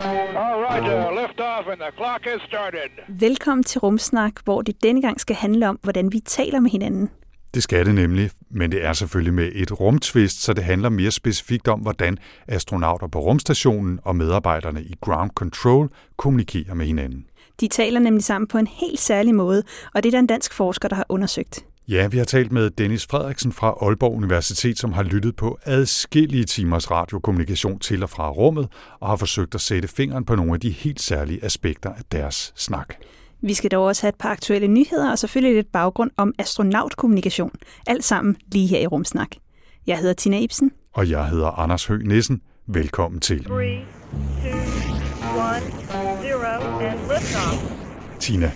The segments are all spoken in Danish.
All right, uh, lift off and the clock has started. Velkommen til Rumsnak, hvor det denne gang skal handle om, hvordan vi taler med hinanden. Det skal det nemlig, men det er selvfølgelig med et rumtvist, så det handler mere specifikt om, hvordan astronauter på rumstationen og medarbejderne i Ground Control kommunikerer med hinanden. De taler nemlig sammen på en helt særlig måde, og det er der en dansk forsker, der har undersøgt. Ja, vi har talt med Dennis Frederiksen fra Aalborg Universitet, som har lyttet på adskillige timers radiokommunikation til og fra rummet, og har forsøgt at sætte fingeren på nogle af de helt særlige aspekter af deres snak. Vi skal dog også have et par aktuelle nyheder og selvfølgelig lidt baggrund om astronautkommunikation. Alt sammen lige her i Rumsnak. Jeg hedder Tina Ibsen. Og jeg hedder Anders Høgh Nissen. Velkommen til. Three, two, one, zero, and liftoff. Tina,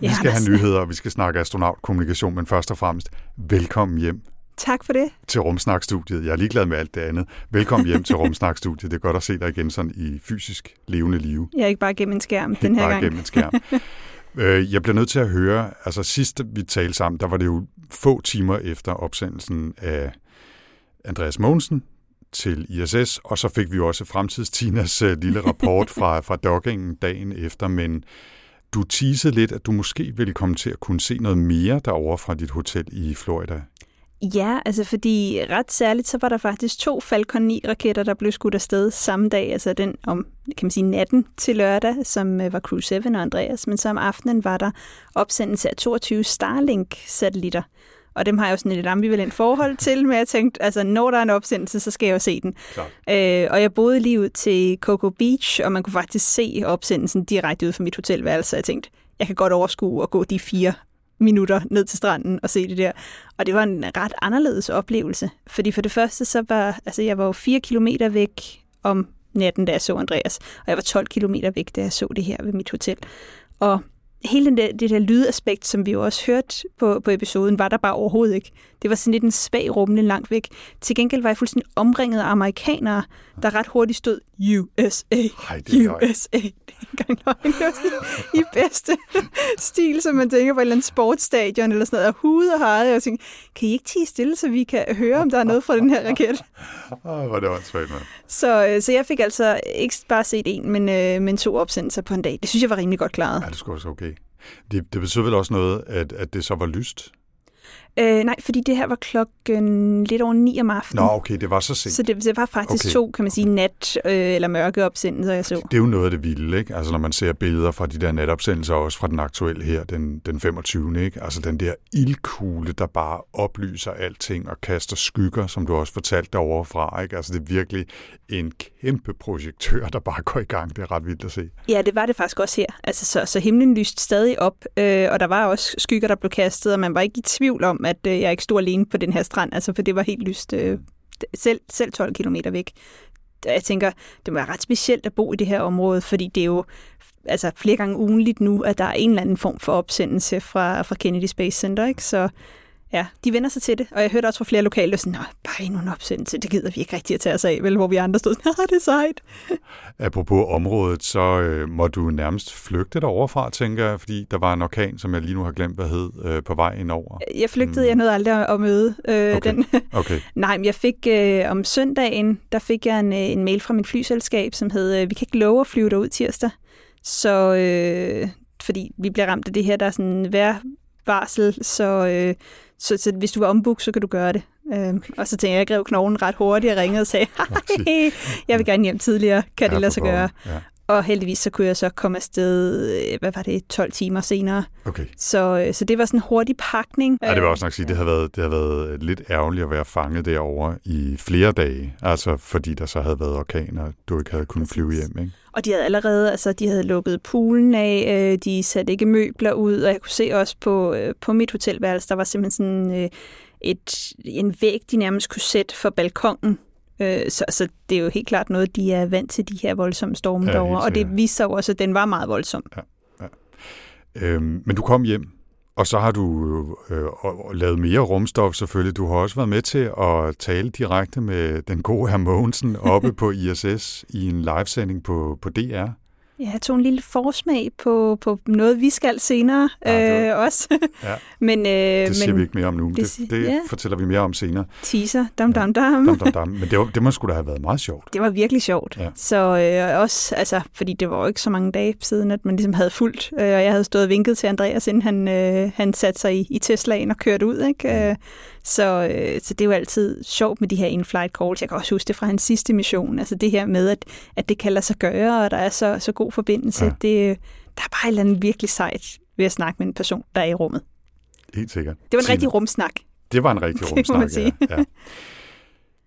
vi skal have nyheder, og vi skal snakke astronautkommunikation, men først og fremmest, velkommen hjem Tak for det. til Rumsnak-studiet. Jeg er ligeglad med alt det andet. Velkommen hjem til Rumsnak-studiet. Det er godt at se dig igen sådan i fysisk levende live. Jeg er ikke bare gennem en skærm den her bare gang. gennem en skærm. Øh, Jeg bliver nødt til at høre, altså sidst vi talte sammen, der var det jo få timer efter opsendelsen af Andreas Mogensen til ISS, og så fik vi jo også Fremtidstinas øh, lille rapport fra, fra dockingen dagen efter, men du teasede lidt, at du måske ville komme til at kunne se noget mere derovre fra dit hotel i Florida. Ja, altså fordi ret særligt, så var der faktisk to Falcon 9-raketter, der blev skudt afsted samme dag, altså den om, kan man sige, natten til lørdag, som øh, var Crew 7 og Andreas, men så om aftenen var der opsendelse af 22 Starlink-satellitter. Og dem har jeg jo sådan et lidt ambivalent forhold til, men jeg tænkte, altså når der er en opsendelse, så skal jeg jo se den. Klart. Øh, og jeg boede lige ud til Coco Beach, og man kunne faktisk se opsendelsen direkte ud fra mit hotelværelse, så jeg tænkte, jeg kan godt overskue at gå de fire minutter ned til stranden og se det der. Og det var en ret anderledes oplevelse, fordi for det første, så var, altså jeg var jo fire kilometer væk om natten, da jeg så Andreas, og jeg var 12 kilometer væk, da jeg så det her ved mit hotel. Og hele den der, det der lydaspekt, som vi jo også hørte på, på episoden, var der bare overhovedet ikke. Det var sådan lidt en svag rumle langt væk. Til gengæld var jeg fuldstændig omringet af amerikanere, der ret hurtigt stod USA, Ej, det er. USA. Det er engang løgn. Det i bedste stil, som man tænker på et eller andet sportsstadion eller sådan noget, og hude og hejede, og jeg tænkte, kan I ikke tige stille, så vi kan høre, om der er noget fra den her raket? Åh, hvor det åndssvagt, mand. Så, øh, så jeg fik altså ikke bare set en, men, øh, men to opsendelser på en dag. Det synes jeg var rimelig godt klaret. Ja, det skulle også okay. Det, det betød vel også noget, at, at det så var lyst? Øh, nej, fordi det her var klokken lidt over 9 om aftenen. Nå, okay, det var så sent. Så det, det var faktisk Okay. to, kan man sige, nat- øh, eller mørke opsendelser, jeg så. Det er jo noget af det vilde, ikke? Altså når man ser billeder fra de der natopsendelser, også fra den aktuelle her, den, den 25. Ikke? Altså den der ildkugle, der bare oplyser alting og kaster skygger, som du også fortalte derovre fra. Ikke? Altså det er virkelig en kæmpe projektør, der bare går i gang. Det er ret vildt at se. Ja, det var det faktisk også her. Altså, så, så himlen lyste stadig op, øh, og der var også skygger, der blev kastet, og man var ikke i tvivl om, at øh, jeg ikke stod alene på den her strand, altså, for det var helt lyst øh, selv, selv 12 kilometer væk. Jeg tænker, det må være ret specielt at bo i det her område, fordi det er jo altså, flere gange ugenligt nu, at der er en eller anden form for opsendelse fra, fra Kennedy Space Center, ikke? Så ja, de vender sig til det, og jeg hørte også fra flere lokale, sådan, Nå, bare endnu en opsendelse, det gider vi ikke rigtig at tage os af, vel, hvor vi andre stod, nej, det er sejt. Apropos området, så øh, må du nærmest flygte derovre fra, tænker jeg, fordi der var en orkan, som jeg lige nu har glemt, hvad hed, øh, på vej indover. Jeg flygtede, jeg nåede aldrig at møde øh, Okay. den. Okay, Nej, men jeg fik øh, om søndagen, der fik jeg en, øh, en mail fra mit flyselskab, som hed, øh, vi kan ikke love at flyve derud tirsdag. Så, øh, fordi vi bliver ramt af det her, der er sådan vejrvarsel, så, øh, så, så hvis du vil ombook, så kan du gøre det. Øh, og så tænkte jeg, jeg grev knoglen ret hurtigt og ringede og sagde, hej, jeg vil gerne hjem tidligere, kan det Ja, lade for sig gøre? Ja. Og heldigvis så kunne jeg så komme afsted, øh, hvad var det, 12 timer senere. Okay. Så, øh, så det var sådan en hurtig pakning. Ja, det jeg også nok sige, det har været, det har været lidt ærgerligt at være fanget derovre i flere dage. Altså fordi der så havde været orkaner, og du ikke havde kunnet flyve hjem, ikke? Og de havde allerede, altså de havde lukket poolen af, øh, de satte ikke møbler ud, og jeg kunne se også på, øh, på mit hotelværelse, der var simpelthen sådan øh, et, en væg, de nærmest kunne sætte for balkongen. Øh, så, så det er jo helt klart noget, de er vant til, de her voldsomme storme Ja, ja, derovre. Og det viste sig jo også, at den var meget voldsom. Øhm, men du kom hjem, og så har du øh, lavet mere rumstof selvfølgelig. Du har også været med til at tale direkte med den gode herr Mogensen oppe på ISS i en livesending på, på DR. Ja, jeg tog en lille forsmag på, på noget, vi skal senere Ja, det øh, også. Ja. men, øh, Det siger men vi ikke mere om nu. det Det, det, ja. fortæller vi mere om senere. teaser, dam, dam, dam. Dam, dam, dam. Men det, var, det må sgu da have været meget sjovt. Det var virkelig sjovt. Ja. Så øh, også, altså, fordi det var jo ikke så mange dage siden, at man ligesom havde fulgt, øh, og jeg havde stået og vinket til Andreas, inden han, øh, han satte sig i, i Teslaen og kørte ud. Ikke? Øh, så, øh, så det er jo altid sjovt med de her in-flight calls. Jeg kan også huske det fra hans sidste mission. Altså det her med, at, at det kan lade sig gøre, og der er så, så god forbindelse. Ja. Det, der er bare et eller andet virkelig sejt ved at snakke med en person, der er i rummet. Helt sikkert. Det var en Tina, rigtig rumsnak. Det var en rigtig Det rumsnak, sige. ja. ja.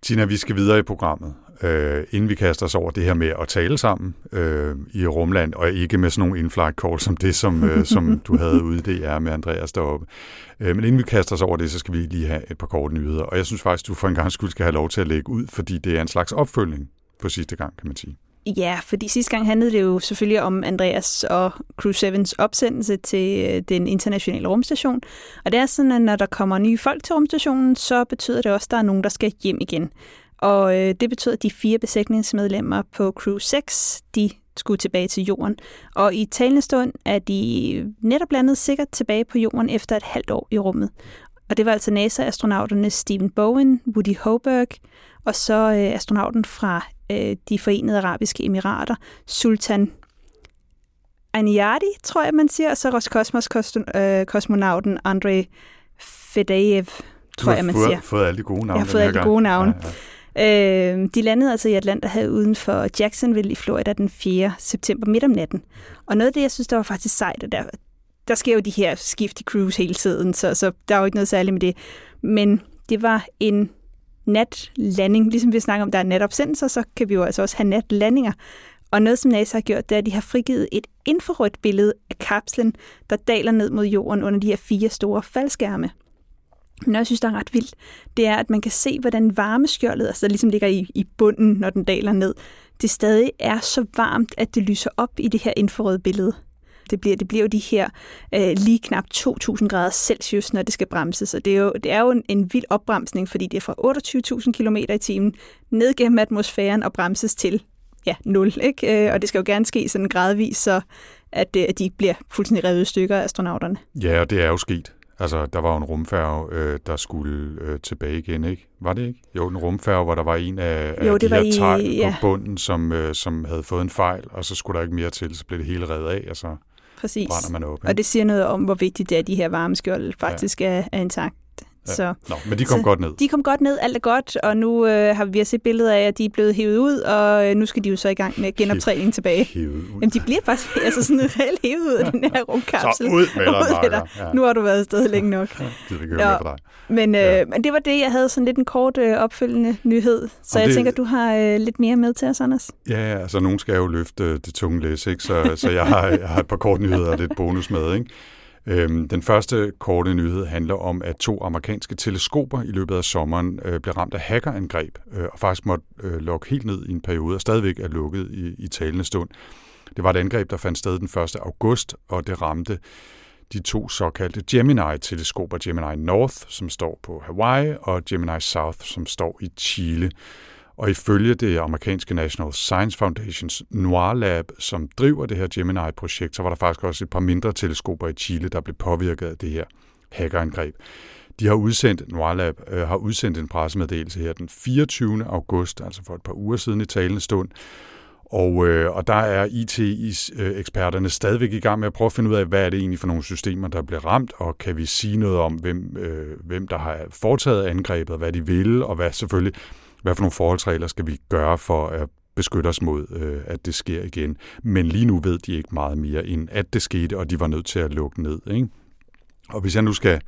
Tina, vi skal videre i programmet, øh, inden vi kaster os over det her med at tale sammen øh, i rumland, og ikke med sådan nogle in-flight calls som det, som, øh, som du havde ude i DR med Andreas deroppe. Øh, men inden vi kaster os over det, så skal vi lige have et par korte nyheder. Og jeg synes faktisk, du for en gang skyld skal have lov til at lægge ud, fordi det er en slags opfølgning på sidste gang, kan man sige. Ja, fordi sidste gang handlede det jo selvfølgelig om Andreas og Crew 7's opsendelse til øh, den internationale rumstation. Og det er sådan, at når der kommer nye folk til rumstationen, så betyder det også, at der er nogen, der skal hjem igen. Og øh, det betyder, at de fire besætningsmedlemmer på Crew 6, de skulle tilbage til jorden. Og i talende stund er de netop landet sikkert tilbage på jorden efter et halvt år i rummet. Og det var altså NASA-astronauterne Stephen Bowen, Woody Hoburg, og så øh, astronauten fra øh, de forenede arabiske emirater, Sultan Aniadi, tror jeg, man siger, og så Roskosmos kosto- øh, kosmonauten Andrei Fedejev, Du tror har jeg, man fået, siger. fået alle de gode navne. Jeg har fået alle de gode navne. Ja, ja. Øh, de landede altså i Atlanterhavet uden for Jacksonville i Florida den 4. september midt om natten. Og noget af det, jeg synes, der var faktisk sejt, der, der sker jo de her skift i cruise hele tiden, så, så der er jo ikke noget særligt med det. Men det var en natlanding. Ligesom vi snakker om, der er natopsendelser, så kan vi jo altså også have natlandinger. Og noget, som NASA har gjort, det er, at de har frigivet et infrarødt billede af kapslen, der daler ned mod jorden under de her fire store faldskærme. Men jeg synes, der er ret vildt, det er, at man kan se, hvordan varmeskjoldet, altså der ligesom ligger i, i bunden, når den daler ned, det stadig er så varmt, at det lyser op i det her infrarøde billede. Det bliver, det bliver jo de her øh, lige knap 2.000 grader Celsius, når det skal bremses. Og det er jo, det er jo en, en vild opbremsning, fordi det er fra 28.000 km i timen ned gennem atmosfæren og bremses til ja, 0. Ikke? Øh, og det skal jo gerne ske sådan gradvist, så at, øh, at de ikke bliver fuldstændig revet i stykker af astronauterne. Ja, og det er jo sket. Altså, der var jo en rumfærge, øh, der skulle øh, tilbage igen, ikke? Var det ikke? Jo, en rumfærge, hvor der var en af, af Jo, de det her i- ja. på bunden, som, øh, som havde fået en fejl, og så skulle der ikke mere til, så blev det hele revet af, og så Præcis. brænder man op. Og det siger noget om, hvor vigtigt det er, at de her varmeskjold faktisk ja. er, er intakt. Ja. Så Nå, men de kom Så godt ned. de kom godt ned, alt er godt, og nu øh, har vi set billeder af, at de er blevet hævet ud, og øh, nu skal de jo så i gang med genoptræning tilbage. Hævet ud. Jamen, de bliver faktisk altså sådan reelt hævet ud af den her rumkapsel. Så ud med dig, Ud med dig. Ja. Nu har du været afsted længe nok. Ikke høre Ja. fra dig. Men, øh, Ja. men det var det, jeg havde sådan lidt en kort øh, opfølgende nyhed. Så Om jeg det- tænker, du har øh, lidt mere med til os, Anders. Ja, ja, altså nogen skal jo løfte øh, det tunge læs, ikke? Så, så jeg, har, jeg har et par korte nyheder og lidt bonus med. Ikke? Øhm, den første korte nyhed handler om, at to amerikanske teleskoper i løbet af sommeren øh, blev ramt af hackerangreb, øh, og faktisk måtte øh, lukke helt ned i en periode, og stadigvæk er lukket i, i talende stund. Det var et angreb, der fandt sted den 1. august, og det ramte de to såkaldte Gemini-teleskoper, Gemini North, som står på Hawaii, og Gemini South, som står i Chile. Og ifølge det amerikanske National Science Foundations NOIR Lab, som driver det her Gemini-projekt, så var der faktisk også et par mindre teleskoper i Chile, der blev påvirket af det her hackerangreb. De har udsendt, NOIR Lab øh, har udsendt en pressemeddelelse her den 24. august, altså for et par uger siden i talende stund, og, øh, og der er IT-eksperterne øh, stadigvæk i gang med at prøve at finde ud af, hvad er det egentlig for nogle systemer, der bliver ramt, og kan vi sige noget om, hvem, øh, hvem der har foretaget angrebet, hvad de vil, og hvad selvfølgelig, hvad for nogle forholdsregler skal vi gøre for at beskytte os mod, øh, at det sker igen. Men lige nu ved de ikke meget mere, end at det skete, og de var nødt til at lukke ned. Ikke? Og hvis jeg nu skal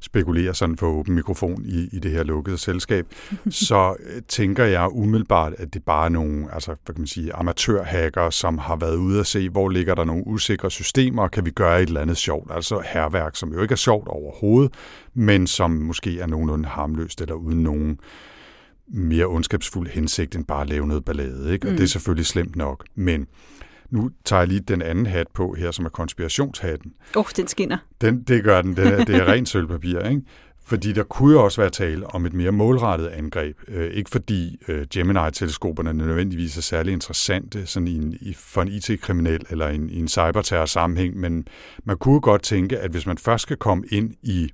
spekulere sådan for åben mikrofon i, i det her lukkede selskab, så øh, tænker jeg umiddelbart, at det bare er nogle altså, hvad kan man sige, amatørhacker, som har været ude at se, hvor ligger der nogle usikre systemer, og kan vi gøre et eller andet sjovt, altså herværk, som jo ikke er sjovt overhovedet, men som måske er nogenlunde harmløst eller uden nogen mere ondskabsfuld hensigt end bare at lave noget ballade. Ikke? Og Mm. det er selvfølgelig slemt nok. Men Nu tager jeg lige den anden hat på her, som er konspirationshatten. Åh, oh, den skinner. Den, det gør den. den er, det er rent sølvpapir, ikke? Fordi der kunne jo også være tale om et mere målrettet angreb. Øh, ikke fordi øh, Gemini-teleskoperne nødvendigvis er særlig interessante sådan i en, i, for en IT-kriminel eller en, i en cyberterror-sammenhæng, men man kunne godt tænke, at hvis man først skal komme ind i,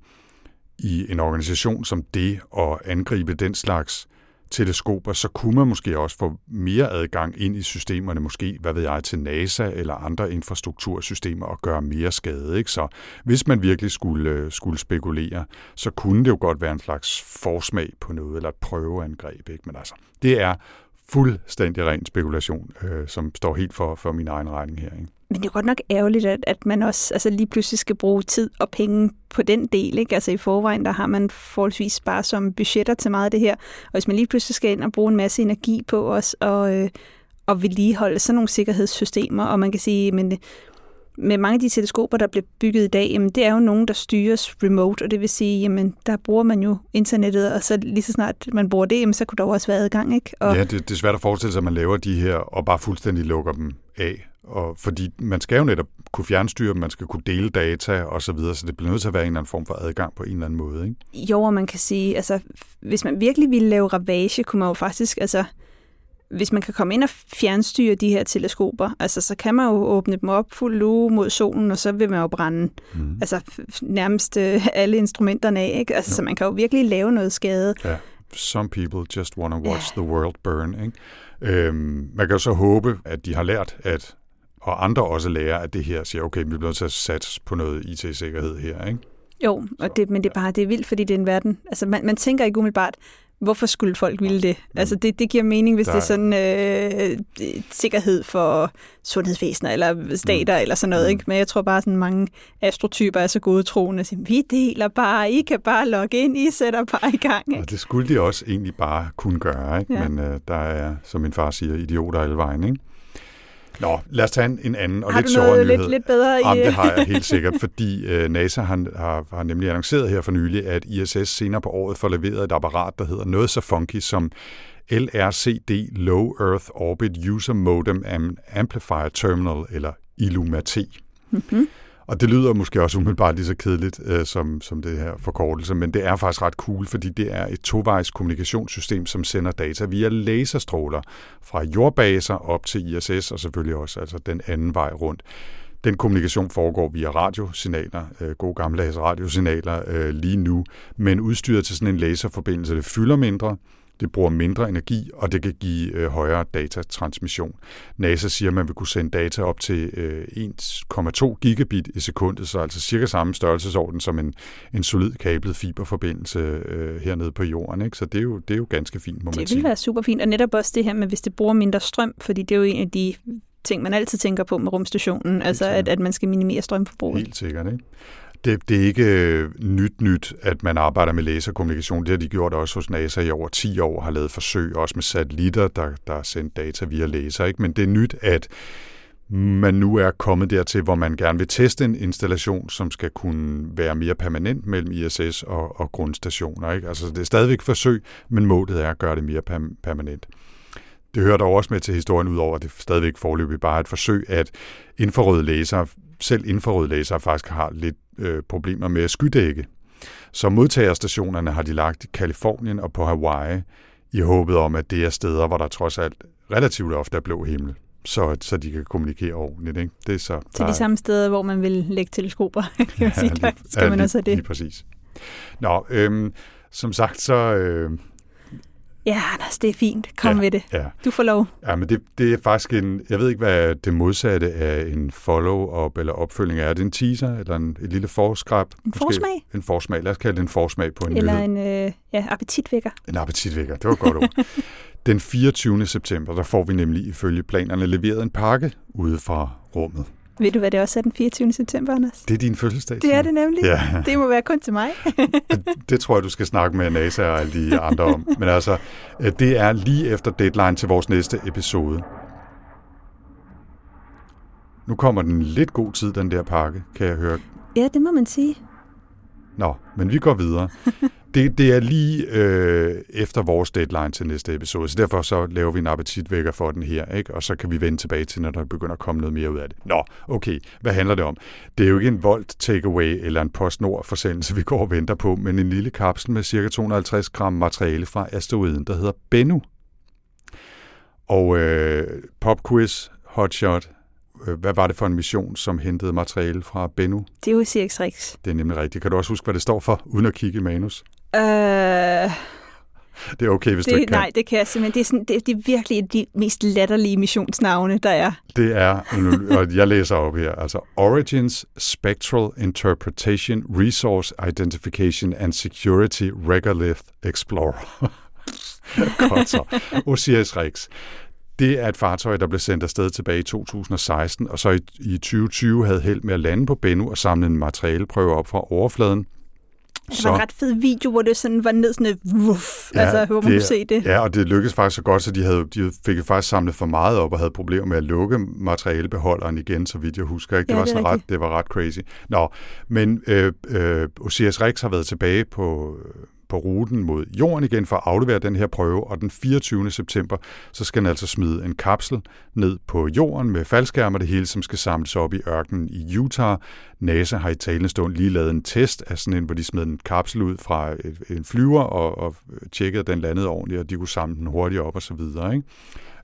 i en organisation som det og angribe den slags teleskoper, så kunne man måske også få mere adgang ind i systemerne, måske, hvad ved jeg, til NASA eller andre infrastruktursystemer og gøre mere skade. Ikke? Så hvis man virkelig skulle, øh, skulle spekulere, så kunne det jo godt være en slags forsmag på noget, eller et prøveangreb. Ikke? Men altså, det er fuldstændig ren spekulation, øh, som står helt for, for min egen regning her. Ikke? Men det er godt nok ærgerligt, at, at man også altså lige pludselig skal bruge tid og penge på den del. Ikke? Altså i forvejen, der har man forholdsvis sparsomme budgetter til meget af det her. Og hvis man lige pludselig skal ind og bruge en masse energi på os og, øh, og vedligeholde sådan nogle sikkerhedssystemer, og man kan sige, men med mange af de teleskoper, der bliver bygget i dag, jamen det er jo nogen, der styres remote, og det vil sige, jamen der bruger man jo internettet, og så lige så snart man bruger det, jamen, så kunne der også være adgang, ikke? Og... Ja, det, det er svært at forestille sig, at man laver de her, og bare fuldstændig lukker dem af. Og fordi man skal jo netop kunne fjernstyre dem, man skal kunne dele data og så videre, så det bliver nødt til at være en eller anden form for adgang på en eller anden måde, ikke? Jo, og man kan sige, altså hvis man virkelig ville lave ravage, kunne man jo faktisk, altså hvis man kan komme ind og fjernstyre de her teleskoper, altså så kan man jo åbne dem op fuld lue mod solen, og så vil man jo brænde mm. altså, nærmest øh, alle instrumenterne af. Ikke? Altså. Så man kan jo virkelig lave noget skade. Ja. Some people just want to watch ja. the world burn. Ikke? Øhm, man kan jo så håbe, at de har lært, at og andre også lærer, at det her siger, okay, vi bliver nødt til at satse på noget IT-sikkerhed her, ikke? Jo, og det, men det er bare det er vildt, fordi det er en verden. Altså, man, man tænker ikke umiddelbart, Hvorfor skulle folk ville det? Altså det, det giver mening, hvis der... det er sådan øh, sikkerhed for sundhedsvæsener eller stater mm. eller sådan noget. Mm. Ikke? Men jeg tror bare, sådan mange astrotyper er så gode troende. Siger, vi deler bare, I kan bare logge ind, I sætter bare i gang. Ikke? Og det skulle de også egentlig bare kunne gøre. Ikke? Ja. Men øh, der er, som min far siger, idioter alle vejen. Ikke? Nå, lad os tage en, en anden og har lidt sjovere nyhed. Lidt, lidt bedre i... Jamen, det har jeg helt sikkert, fordi uh, NASA har, har, har nemlig annonceret her for nylig, at ISS senere på året får leveret et apparat, der hedder noget så funky som LRCD Low Earth Orbit User Modem Amplifier Terminal, eller ILUMAT. Mm-hmm. Og det lyder måske også umiddelbart lige så kedeligt øh, som, som det her forkortelse, men det er faktisk ret cool, fordi det er et tovejs kommunikationssystem, som sender data via laserstråler fra jordbaser op til ISS, og selvfølgelig også altså den anden vej rundt. Den kommunikation foregår via radiosignaler, øh, gode gamle radiosignaler øh, lige nu, men udstyret til sådan en laserforbindelse, det fylder mindre, det bruger mindre energi, og det kan give øh, højere datatransmission. NASA siger, at man vil kunne sende data op til øh, 1,2 gigabit i sekundet, så altså cirka samme størrelsesorden som en, en solid kablet fiberforbindelse øh, hernede på jorden. Ikke? Så det er, jo, det er jo ganske fint, må det man sige. Det vil være super fint, og netop også det her med, hvis det bruger mindre strøm, fordi det er jo en af de ting, man altid tænker på med rumstationen, Helt altså at, at man skal minimere strømforbruget. Helt sikkert, ikke? Det, det er ikke øh, nyt nyt, at man arbejder med laserkommunikation. Det har de gjort også hos NASA i over 10 år, har lavet forsøg også med satellitter, der, der har sendt data via laser. Ikke? Men det er nyt, at man nu er kommet dertil, hvor man gerne vil teste en installation, som skal kunne være mere permanent mellem ISS og, og grundstationer. Ikke? Altså det er stadigvæk forsøg, men målet er at gøre det mere permanent. Det hører dog også med til historien, udover at det stadigvæk forløbig bare er et forsøg, at infrarøde laser, selv infrarøde laser faktisk har lidt øh, problemer med at skydække. Så modtagerstationerne har de lagt i Kalifornien og på Hawaii i håbet om, at det er steder, hvor der trods alt relativt ofte er blå himmel så, så de kan kommunikere ordentligt. Ikke? Det er så, Til de samme steder, hvor man vil lægge teleskoper, kan man sige. Ja, lige, skal ja, man også have det. Lige præcis. Nå, øhm, som sagt, så, øh, Ja, Anders, det er fint. Kom ja, med det. Ja. Du får lov. Ja, men det, det er faktisk en, jeg ved ikke, hvad det modsatte af en follow-up eller opfølging er. Er det en teaser eller en, et lille forskrab? En forsmag? En forsmag. Lad os kalde det en forsmag på en Eller nyhed. en øh, ja, appetitvækker. En appetitvækker, det var godt ord. Den 24. september, der får vi nemlig ifølge planerne leveret en pakke ude fra rummet. Ved du, hvad det også er den 24. september, Anders? Det er din fødselsdag. Det er det nemlig. Ja. Det må være kun til mig. det tror jeg, du skal snakke med NASA og alle de andre om. Men altså, øh, det er lige efter deadline til vores næste episode. Nu kommer den lidt god tid, den der pakke, kan jeg høre. Ja, det må man sige. Nå, men vi går videre. Det, det er lige øh, efter vores deadline til næste episode, så derfor så laver vi en appetitvækker for den her, ikke? og så kan vi vende tilbage til, når der begynder at komme noget mere ud af det. Nå, okay, hvad handler det om? Det er jo ikke en Volt takeaway eller en PostNord forsendelse, vi går og venter på, men en lille kapsel med ca. 250 gram materiale fra asteroiden, der hedder Bennu. Og øh, popquiz, hotshot, øh, hvad var det for en mission, som hentede materiale fra Bennu? Det er jo CX-Rex. Det er nemlig rigtigt. Kan du også huske, hvad det står for, uden at kigge i manus? Øh, Det er okay, hvis du ikke det, kan. nej, det kan jeg simpelthen. Det er, sådan, det, det er virkelig de mest latterlige missionsnavne, der er. Det er, og jeg læser op her, altså Origins Spectral Interpretation Resource Identification and Security Regolith Explorer. Godt så. Osiris Rex. Det er et fartøj, der blev sendt afsted tilbage i 2016, og så i, i 2020 havde held med at lande på Bennu og samle en materialeprøve op fra overfladen. Det var en ret fed video, hvor det sådan var ned sådan et wuff, ja, altså hvor man kunne se det. Ja, og det lykkedes faktisk så godt, så de, havde, de fik faktisk samlet for meget op og havde problemer med at lukke materialebeholderen igen, så vidt jeg husker. Ikke? Det, Ja, var det sådan ret, det var ret crazy. Nå, men øh, øh, Osiris Rex har været tilbage på, på ruten mod jorden igen for at aflevere den her prøve, og den 24. september, så skal den altså smide en kapsel ned på jorden med faldskærm og det hele, som skal samles op i ørkenen i Utah. NASA har i talende stund lige lavet en test af sådan en, hvor de smed en kapsel ud fra en flyver og, og tjekkede, at den landede ordentligt, og de kunne samle den hurtigt op og så videre. Ikke?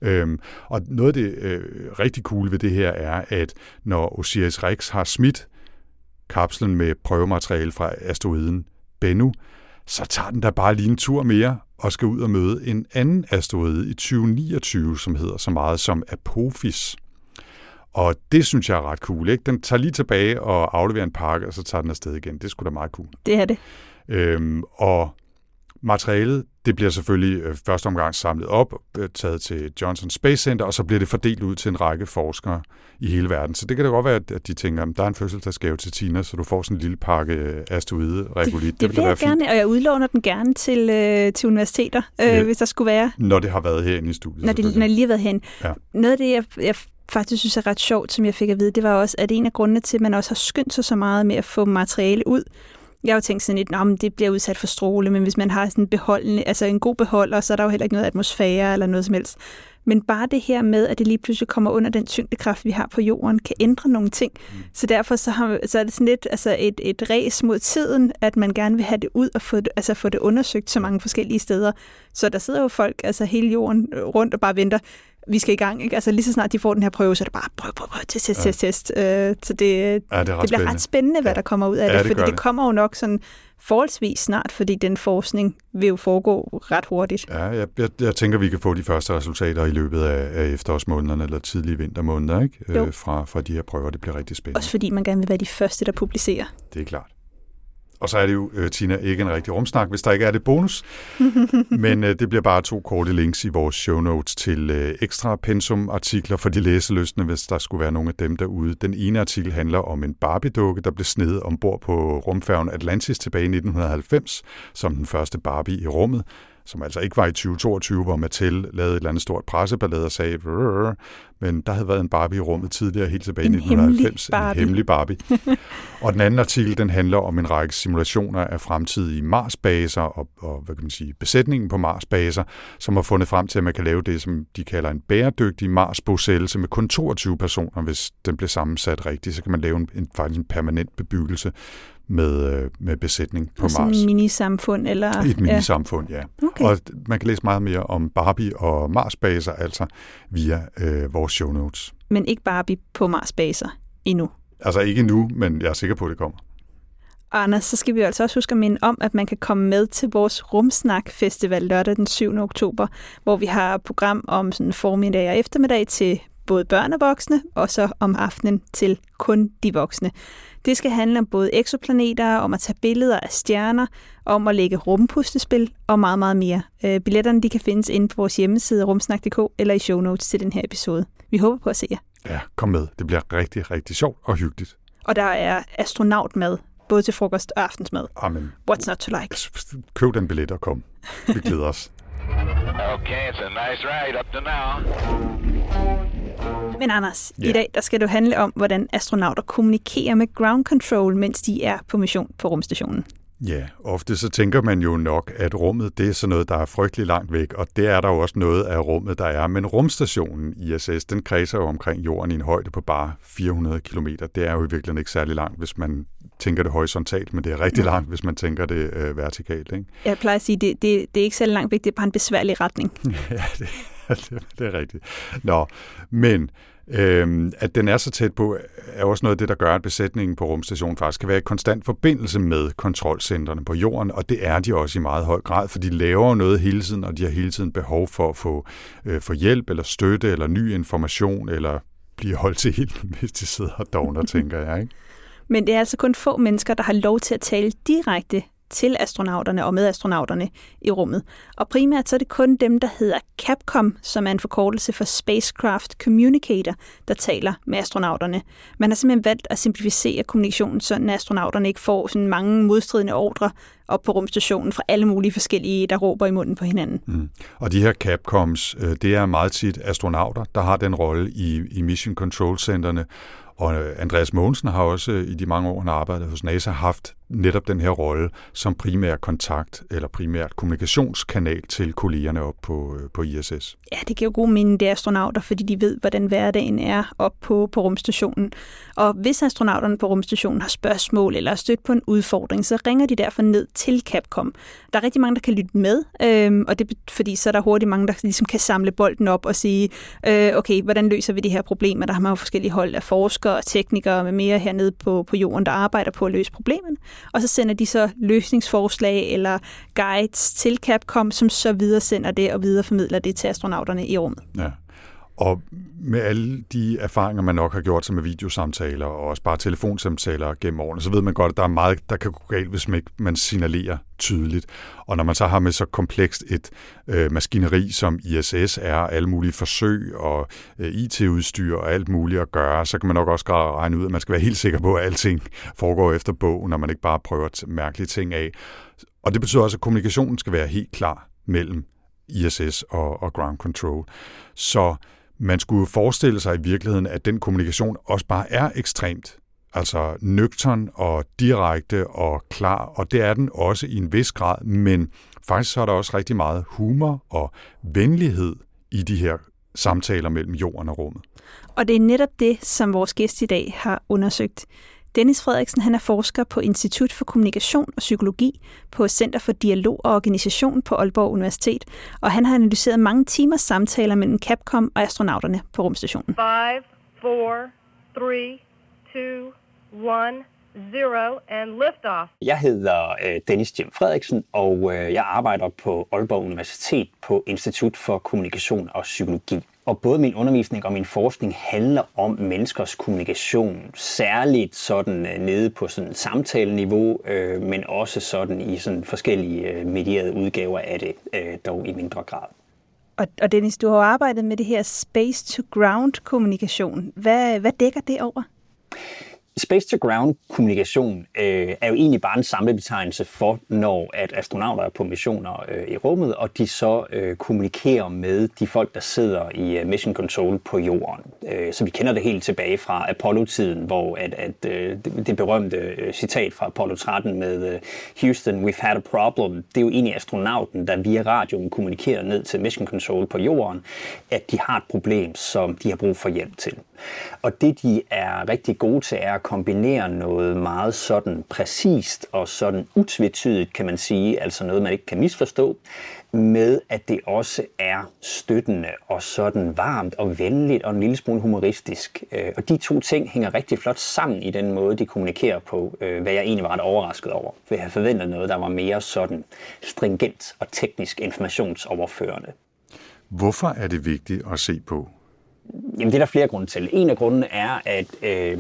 Øhm, og noget af det øh, rigtig cool ved det her er, at når Osiris Rex har smidt kapslen med prøvemateriale fra asteroiden Bennu, så tager den da bare lige en tur mere og skal ud og møde en anden asteroide i 2029, som hedder så meget som Apophis. Og det synes jeg er ret cool. Ikke? Den tager lige tilbage og afleverer en pakke, og så tager den afsted igen. Det er sgu da meget cool. Det er det. Øhm, og materialet, det bliver selvfølgelig øh, første omgang samlet op, øh, taget til Johnson Space Center, og så bliver det fordelt ud til en række forskere i hele verden. Så det kan da godt være, at- de tænker, at der er en fødselsdagsgave til Tina, så du får sådan en lille pakke øh, asteroide regulit. Det, det vil jeg gerne, og jeg udlåner den gerne til, øh, til universiteter, øh, Ja. hvis der skulle være, Når det har været herinde i studiet. når, de, selvfølgelig. når lige har været hen. Ja. Noget af det, jeg, jeg faktisk synes er ret sjovt, som jeg fik at vide, det var også, at en af grundene til, at man også har skyndt sig så meget med at få materiale ud, jeg har jo tænkt sådan lidt, at det bliver udsat for stråle, men hvis man har sådan en beholdende, altså en god beholder, så er der jo heller ikke noget atmosfære eller noget som helst. Men bare det her med, at det lige pludselig kommer under den tyngdekraft, vi har på jorden, kan ændre nogle ting. Mm. Så derfor så, har, så er det sådan lidt altså et, et ræs mod tiden, at man gerne vil have det ud og få det, altså få det undersøgt så mange forskellige steder. Så der sidder jo folk altså hele jorden øh, rundt og bare venter. Vi skal i gang, ikke? Altså lige så snart de får den her prøve, så er det bare prøv, prøv, prøv, test, test, test, test. Øh, så det, Ja, det det bliver spændende. ret spændende, hvad Ja. der kommer ud af Ja, det, det fordi det det. kommer jo nok sådan forholdsvis snart, fordi den forskning vil jo foregå ret hurtigt. Ja, jeg, jeg, jeg tænker, vi kan få de første resultater i løbet af, af efterårsmånederne eller tidlige vintermåneder ikke? Jo. Øh, fra, fra de her prøver. Det bliver rigtig spændende. Også fordi man gerne vil være de første, der publicerer. Det er klart. Og så er det jo, øh, Tina, ikke en rigtig rumsnak, hvis der ikke er det bonus. Men øh, det bliver bare to korte links i vores show notes til øh, ekstra pensum artikler for de læseløsne, hvis der skulle være nogle af dem derude. Den ene artikel handler om en Barbie-dukke, der blev snedet ombord på rumfærgen Atlantis tilbage i 1990, som den første Barbie i rummet som altså ikke var i 2022, hvor Mattel lavede et eller andet stort presseballade og sagde, "Rrr", men der havde været en Barbie i rummet tidligere, helt tilbage i En 1990. hemmelig. En hemmelig Barbie. Og den anden artikel, den handler om en række simulationer af fremtidige Mars-baser og, og hvad kan man sige, besætningen på Mars-baser, som har fundet frem til, at man kan lave det, som de kalder en bæredygtig Mars-bosættelse med kun 22 personer. Hvis den bliver sammensat rigtigt, så kan man lave en, en faktisk en permanent bebyggelse med, øh, med besætning på sådan Mars. et minisamfund, eller... Et minisamfund, ja. Okay. Og man kan læse meget mere om Barbie og Mars-baser, altså via øh, vores show notes. Men ikke Barbie på Mars-baser endnu. Altså ikke nu, men jeg er sikker på, at det kommer. Og Anders, så skal vi altså også huske at minde om, at man kan komme med til vores Rumsnak Festival lørdag den 7. oktober, hvor vi har program om sådan formiddag og eftermiddag til både børn og voksne, og så om aftenen til kun de voksne. Det skal handle om både eksoplaneter, om at tage billeder af stjerner, om at lægge rumpuslespil og meget, meget mere. Øh, Billetterne de kan findes inde på vores hjemmeside rumsnak.dk eller i show notes til den her episode. Vi håber på at se jer. Ja, kom med. Det bliver rigtig, rigtig sjovt og hyggeligt. Og der er astronautmad, både til frokost og aftensmad. Amen. What's not to like? Køb den billet og kom. Vi glæder os. Okay, it's a nice ride up to now. Men Anders, Ja. i dag der skal jo handle om, hvordan astronauter kommunikerer med ground control, mens de er på mission på rumstationen. Ja, ofte så tænker man jo nok, at rummet det er sådan noget, der er frygtelig langt væk, og det er der jo også noget af rummet, der er. Men rumstationen ISS, den kredser jo omkring jorden i en højde på bare 400 km. Det er jo i virkeligheden ikke særlig langt, hvis man tænker det horisontalt, men det er rigtig langt, hvis man tænker det øh, vertikalt. Ikke? Jeg plejer at sige, det, det, det er ikke særlig langt væk, det er bare en besværlig retning. ja, det, det, det er rigtigt. Nå, men Øhm, at den er så tæt på, er også noget af det, der gør, at besætningen på rumstationen faktisk kan være i konstant forbindelse med kontrolcentrene på jorden, og det er de også i meget høj grad, for de laver noget hele tiden, og de har hele tiden behov for at få, øh, få hjælp, eller støtte, eller ny information, eller blive holdt til ilden, hvis de sidder og dogner, tænker jeg. Ikke? Men det er altså kun få mennesker, der har lov til at tale direkte til astronauterne og med astronauterne i rummet. Og primært så er det kun dem, der hedder Capcom, som er en forkortelse for Spacecraft Communicator, der taler med astronauterne. Man har simpelthen valgt at simplificere kommunikationen, så astronauterne ikke får sådan mange modstridende ordre op på rumstationen fra alle mulige forskellige, der råber i munden på hinanden. Mm. Og de her Capcoms, øh, det er meget tit astronauter, der har den rolle i, i Mission Control Centerne, og øh, Andreas Mogensen har også øh, i de mange år, han har arbejdet hos NASA, haft netop den her rolle som primær kontakt eller primært kommunikationskanal til kollegerne op på, øh, på ISS. Ja, det giver god mening, det er astronauter, fordi de ved, hvordan hverdagen er op på, på rumstationen. Og hvis astronauterne på rumstationen har spørgsmål eller er stødt på en udfordring, så ringer de derfor ned til Capcom. Der er rigtig mange, der kan lytte med, øhm, og det fordi så er der hurtigt mange, der ligesom kan samle bolden op og sige, øh, okay, hvordan løser vi de her problemer? Der har man jo forskellige hold af forskere og teknikere med mere hernede på, på jorden, der arbejder på at løse problemerne og så sender de så løsningsforslag eller guides til Capcom, som så videre sender det og videreformidler det til astronauterne i rummet. Ja. Og med alle de erfaringer, man nok har gjort sig med videosamtaler og også bare telefonsamtaler gennem årene, så ved man godt, at der er meget, der kan gå galt, hvis man, ikke man signalerer tydeligt. Og når man så har med så komplekst et øh, maskineri, som ISS er, alle mulige forsøg og øh, IT-udstyr og alt muligt at gøre, så kan man nok også regne ud, at man skal være helt sikker på, at alting foregår efter bogen, når man ikke bare prøver at mærkelige ting af. Og det betyder også, at kommunikationen skal være helt klar mellem ISS og, og ground control. Så man skulle forestille sig i virkeligheden, at den kommunikation også bare er ekstremt altså nøgtern og direkte og klar, og det er den også i en vis grad, men faktisk så er der også rigtig meget humor og venlighed i de her samtaler mellem jorden og rummet. Og det er netop det, som vores gæst i dag har undersøgt. Dennis Frederiksen han er forsker på Institut for Kommunikation og Psykologi på Center for Dialog og Organisation på Aalborg Universitet, og han har analyseret mange timers samtaler mellem Capcom og astronauterne på rumstationen. 5, 4, 3, 2, 1, 0 and liftoff. Jeg hedder øh, Dennis Jim Frederiksen, og øh, jeg arbejder på Aalborg Universitet på Institut for Kommunikation og Psykologi. Og både min undervisning og min forskning handler om menneskers kommunikation, særligt sådan øh, nede på sådan samtaleniveau, øh, men også sådan i sådan forskellige øh, medierede udgaver af det, øh, dog i mindre grad. Og, og Dennis, du har arbejdet med det her space-to-ground kommunikation. Hvad, hvad dækker det over? Space-to-ground-kommunikation øh, er jo egentlig bare en samlebetegnelse for, når at astronauter er på missioner øh, i rummet, og de så øh, kommunikerer med de folk, der sidder i uh, Mission Control på jorden. Øh, så vi kender det helt tilbage fra Apollo-tiden, hvor at, at øh, det, det berømte øh, citat fra Apollo 13 med øh, Houston, we've had a problem, det er jo egentlig astronauten, der via radioen kommunikerer ned til Mission Control på jorden, at de har et problem, som de har brug for hjælp til. Og det, de er rigtig gode til, er at kombinere noget meget sådan præcist og sådan utvetydigt, kan man sige, altså noget, man ikke kan misforstå, med at det også er støttende og sådan varmt og venligt og en lille smule humoristisk. Øh, og de to ting hænger rigtig flot sammen i den måde, de kommunikerer på, øh, hvad jeg egentlig var ret overrasket over. For jeg havde forventet noget, der var mere sådan stringent og teknisk informationsoverførende. Hvorfor er det vigtigt at se på? Jamen, det er der flere grunde til. En af grundene er, at øh,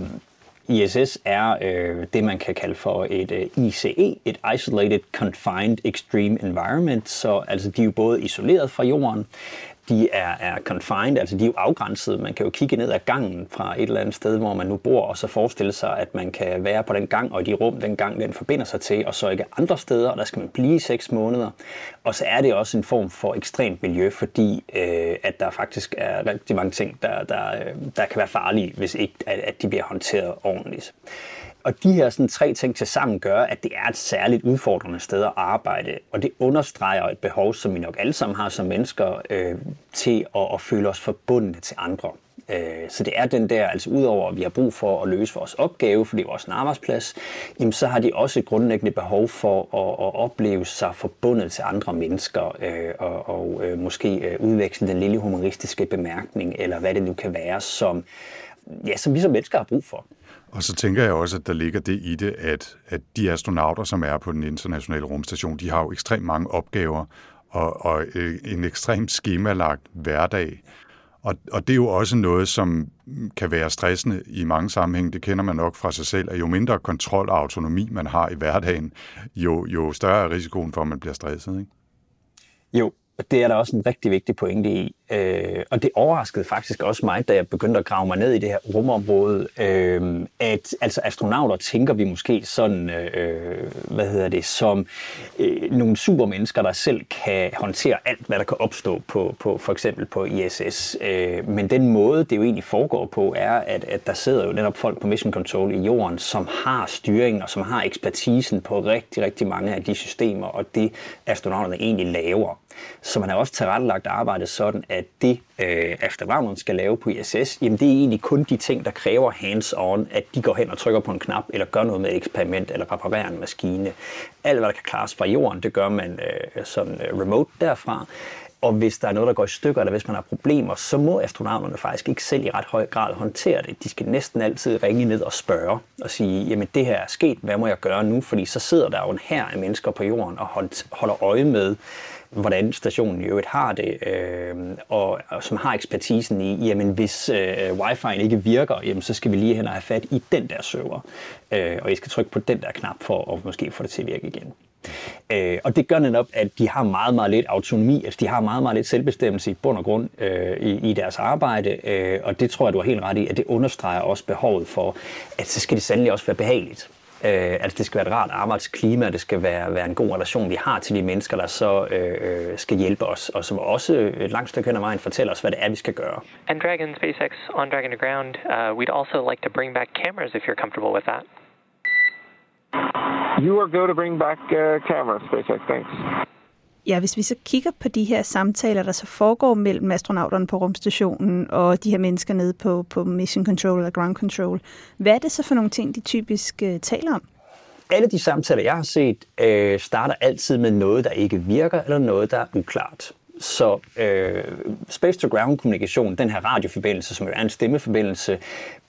ISS er øh, det, man kan kalde for et øh, ICE, et Isolated Confined Extreme Environment. Så altså, de er jo både isoleret fra jorden, de er, er confined, altså de er jo afgrænset. Man kan jo kigge ned ad gangen fra et eller andet sted, hvor man nu bor, og så forestille sig, at man kan være på den gang og i de rum, den gang den forbinder sig til, og så ikke andre steder, og der skal man blive i seks måneder. Og så er det også en form for ekstremt miljø, fordi øh, at der faktisk er rigtig mange ting, der, der, øh, der kan være farlige, hvis ikke at, at de bliver håndteret ordentligt. Og de her sådan, tre ting til sammen gør, at det er et særligt udfordrende sted at arbejde, og det understreger et behov, som vi nok alle sammen har som mennesker, øh, til at, at føle os forbundne til andre. Øh, så det er den der, altså udover at vi har brug for at løse vores opgave, for det er vores arbejdsplads, jamen så har de også et grundlæggende behov for at, at opleve sig forbundet til andre mennesker, øh, og, og øh, måske øh, udveksle den lille humoristiske bemærkning, eller hvad det nu kan være, som, ja, som vi som mennesker har brug for. Og så tænker jeg også, at der ligger det i det, at, at de astronauter, som er på den internationale rumstation, de har jo ekstremt mange opgaver og, og øh, en ekstremt skemalagt hverdag. Og, og det er jo også noget, som kan være stressende i mange sammenhænge. Det kender man nok fra sig selv, at jo mindre kontrol og autonomi man har i hverdagen, jo, jo større er risikoen for, at man bliver stresset. Ikke? Jo, det er der også en rigtig vigtig pointe i. Øh, og det overraskede faktisk også mig, da jeg begyndte at grave mig ned i det her rumområde, øh, at altså astronauter tænker vi måske sådan, øh, hvad hedder det, som øh, nogle supermennesker, der selv kan håndtere alt, hvad der kan opstå på, på for eksempel på ISS. Øh, men den måde, det jo egentlig foregår på, er, at, at der sidder jo netop folk på Mission Control i jorden, som har styringen og som har ekspertisen på rigtig, rigtig mange af de systemer, og det astronauterne egentlig laver. Så man har også tilrettelagt arbejdet sådan, at det, øh, astronauterne skal lave på ISS, jamen det er egentlig kun de ting, der kræver hands-on, at de går hen og trykker på en knap, eller gør noget med et eksperiment, eller reparerer en maskine. Alt, hvad der kan klares fra jorden, det gør man øh, sådan øh, remote derfra. Og hvis der er noget, der går i stykker, eller hvis man har problemer, så må astronauterne faktisk ikke selv i ret høj grad håndtere det. De skal næsten altid ringe ned og spørge og sige, jamen det her er sket, hvad må jeg gøre nu? Fordi så sidder der jo en her af mennesker på jorden og holder øje med, hvordan stationen i øvrigt har det, øh, og, og som har ekspertisen i, jamen hvis øh, wifi'en ikke virker, jamen så skal vi lige hen og have fat i den der server, øh, og I skal trykke på den der knap for at måske få det til at virke igen. Øh, og det gør netop, at de har meget, meget lidt autonomi, altså de har meget, meget lidt selvbestemmelse i bund og grund øh, i, i deres arbejde, øh, og det tror jeg, du har helt ret i, at det understreger også behovet for, at så skal det sandelig også være behageligt. Øh, altså det skal være et rart arbejdsklima, det skal være, være en god relation, vi har til de mennesker, der så øh, øh skal hjælpe os, og som også et langt stykke hen ad vejen fortæller os, hvad det er, vi skal gøre. And Dragon SpaceX on Dragon to Ground, uh, we'd also like to bring back cameras if you're comfortable with that. You are go to bring back uh, cameras, SpaceX, thanks. Ja, hvis vi så kigger på de her samtaler, der så foregår mellem astronauterne på rumstationen og de her mennesker nede på, på Mission Control eller Ground Control, hvad er det så for nogle ting, de typisk øh, taler om? Alle de samtaler, jeg har set, øh, starter altid med noget, der ikke virker, eller noget, der er uklart. Så øh, space-to-ground-kommunikation, den her radioforbindelse, som jo er en stemmeforbindelse,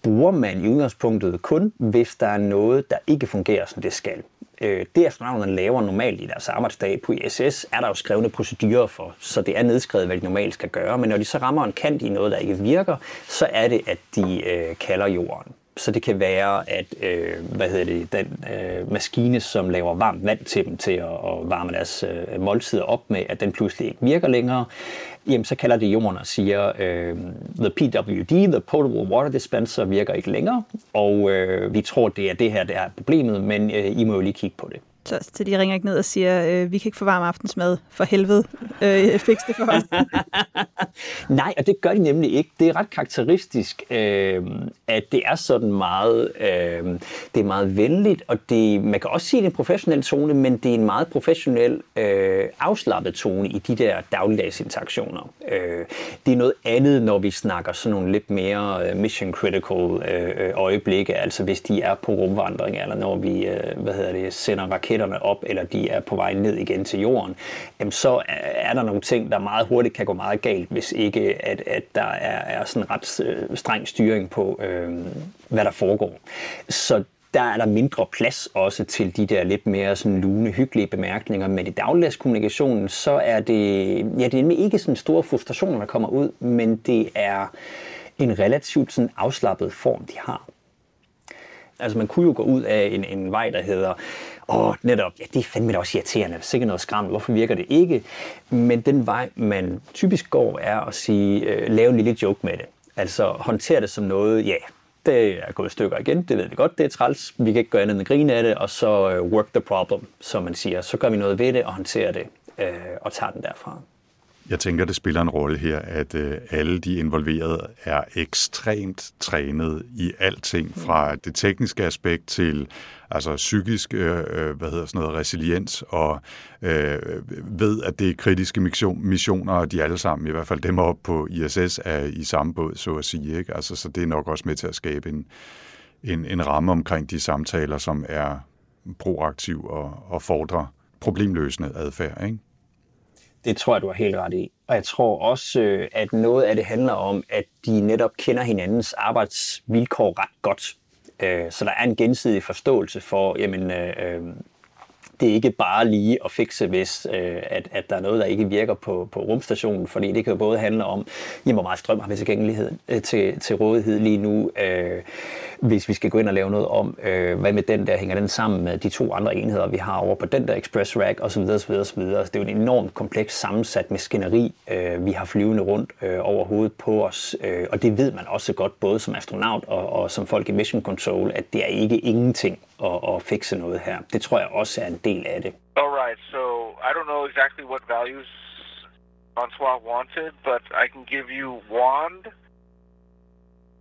bruger man i udgangspunktet kun, hvis der er noget, der ikke fungerer, som det skal øh, det astronauterne laver normalt i deres arbejdsdag på ISS, er der jo skrevne procedurer for, så det er nedskrevet, hvad de normalt skal gøre. Men når de så rammer en kant i noget, der ikke virker, så er det, at de øh, kalder jorden. Så det kan være, at øh, hvad hedder det, den øh, maskine, som laver varmt vand til dem til at, at varme deres øh, måltider op med, at den pludselig ikke virker længere, jamen så kalder det jorden og siger, øh, the PWD, the Potable Water Dispenser, virker ikke længere, og øh, vi tror, det er det her, der er problemet, men øh, I må jo lige kigge på det. Så, så de ringer ikke ned og siger, øh, vi kan ikke få varm aftensmad, for helvede, øh, fix det for os. Nej, og det gør de nemlig ikke. Det er ret karakteristisk, øh, at det er sådan meget, øh, det er meget venligt, og det, man kan også sige, at det er en professionel tone, men det er en meget professionel, øh, afslappet tone i de der dagligdags interaktioner. Øh, det er noget andet, når vi snakker sådan nogle lidt mere øh, mission critical øh, øjeblikke, altså hvis de er på rumvandring, eller når vi, øh, hvad hedder det, sender raketter raketterne op, eller de er på vej ned igen til jorden, jamen så er der nogle ting, der meget hurtigt kan gå meget galt, hvis ikke at, at der er, er sådan ret øh, streng styring på, øh, hvad der foregår. Så der er der mindre plads også til de der lidt mere sådan lune, hyggelige bemærkninger. Men i dagligdagskommunikationen, så er det, ja, det er ikke sådan store frustrationer, der kommer ud, men det er en relativt sådan afslappet form, de har. Altså man kunne jo gå ud af en, en vej, der hedder, åh, netop, ja, det er fandme da også irriterende, sikkert noget skræmt, hvorfor virker det ikke? Men den vej, man typisk går, er at sige, øh, lave en lille joke med det. Altså håndtere det som noget, ja, det er gået i stykker igen, det ved vi godt, det er træls, vi kan ikke gøre andet end at grine af det, og så øh, work the problem, som man siger. Så gør vi noget ved det og håndterer det, øh, og tager den derfra. Jeg tænker, det spiller en rolle her, at øh, alle de involverede er ekstremt trænet i alting, fra det tekniske aspekt til altså psykisk øh, øh hvad hedder sådan noget, resiliens, og øh, ved, at det er kritiske missioner, og de alle sammen, i hvert fald dem op på ISS, er i samme båd, så at sige. Ikke? Altså, så det er nok også med til at skabe en, en, en ramme omkring de samtaler, som er proaktiv og, og fordrer problemløsende adfærd. Ikke? Det tror jeg, du har helt ret i. Og jeg tror også, øh, at noget af det handler om, at de netop kender hinandens arbejdsvilkår ret godt. Øh, så der er en gensidig forståelse for, jamen, øh, øh, det er ikke bare lige at fikse, hvis øh, at, at der er noget, der ikke virker på, på rumstationen, fordi det kan jo både handle om, jamen, hvor meget strøm har vi tilgængelighed øh, til, til rådighed lige nu, øh, hvis vi skal gå ind og lave noget om, øh, hvad med den der, hænger den sammen med de to andre enheder, vi har over på den der Express Rack, osv. osv., osv. Altså, det er jo en enormt kompleks sammensat maskineri, øh, vi har flyvende rundt øh, over hovedet på os, øh, og det ved man også godt, både som astronaut og, og som folk i Mission Control, at det er ikke ingenting at, at fikse noget her. Det tror jeg også er en del af det. All right, so I don't know exactly what values Francois wanted, but I can give you wand.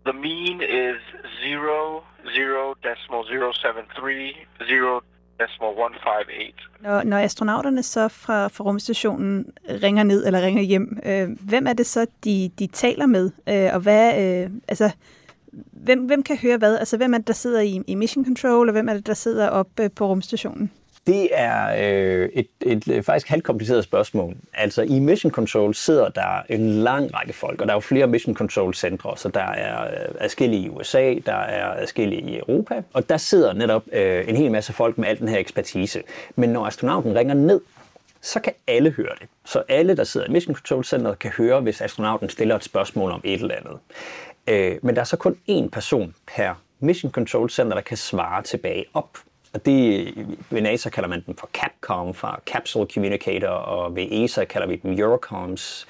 The mean is 0, 0 decimal 073, 0 decimal 158. Når, når astronauterne så fra, fra rumstationen ringer ned eller ringer hjem, øh, hvem er det så, de, de taler med? Øh, og hvad, øh, altså, hvem, hvem kan høre hvad? Altså, hvem er det, der sidder i, i Mission Control, og hvem er det, der sidder oppe øh, på rumstationen? Det er øh, et, et, et faktisk halvt kompliceret spørgsmål. Altså i Mission Control sidder der en lang række folk, og der er jo flere Mission Control centre, så der er øh, adskillige i USA, der er adskillige i Europa, og der sidder netop øh, en hel masse folk med al den her ekspertise. Men når astronauten ringer ned, så kan alle høre det. Så alle, der sidder i Mission Control Center, kan høre, hvis astronauten stiller et spørgsmål om et eller andet. Øh, men der er så kun én person per Mission Control Center, der kan svare tilbage op. Og det, ved NASA kalder man dem for Capcom, for Capsule Communicator, og ved ESA kalder vi dem Eurocoms.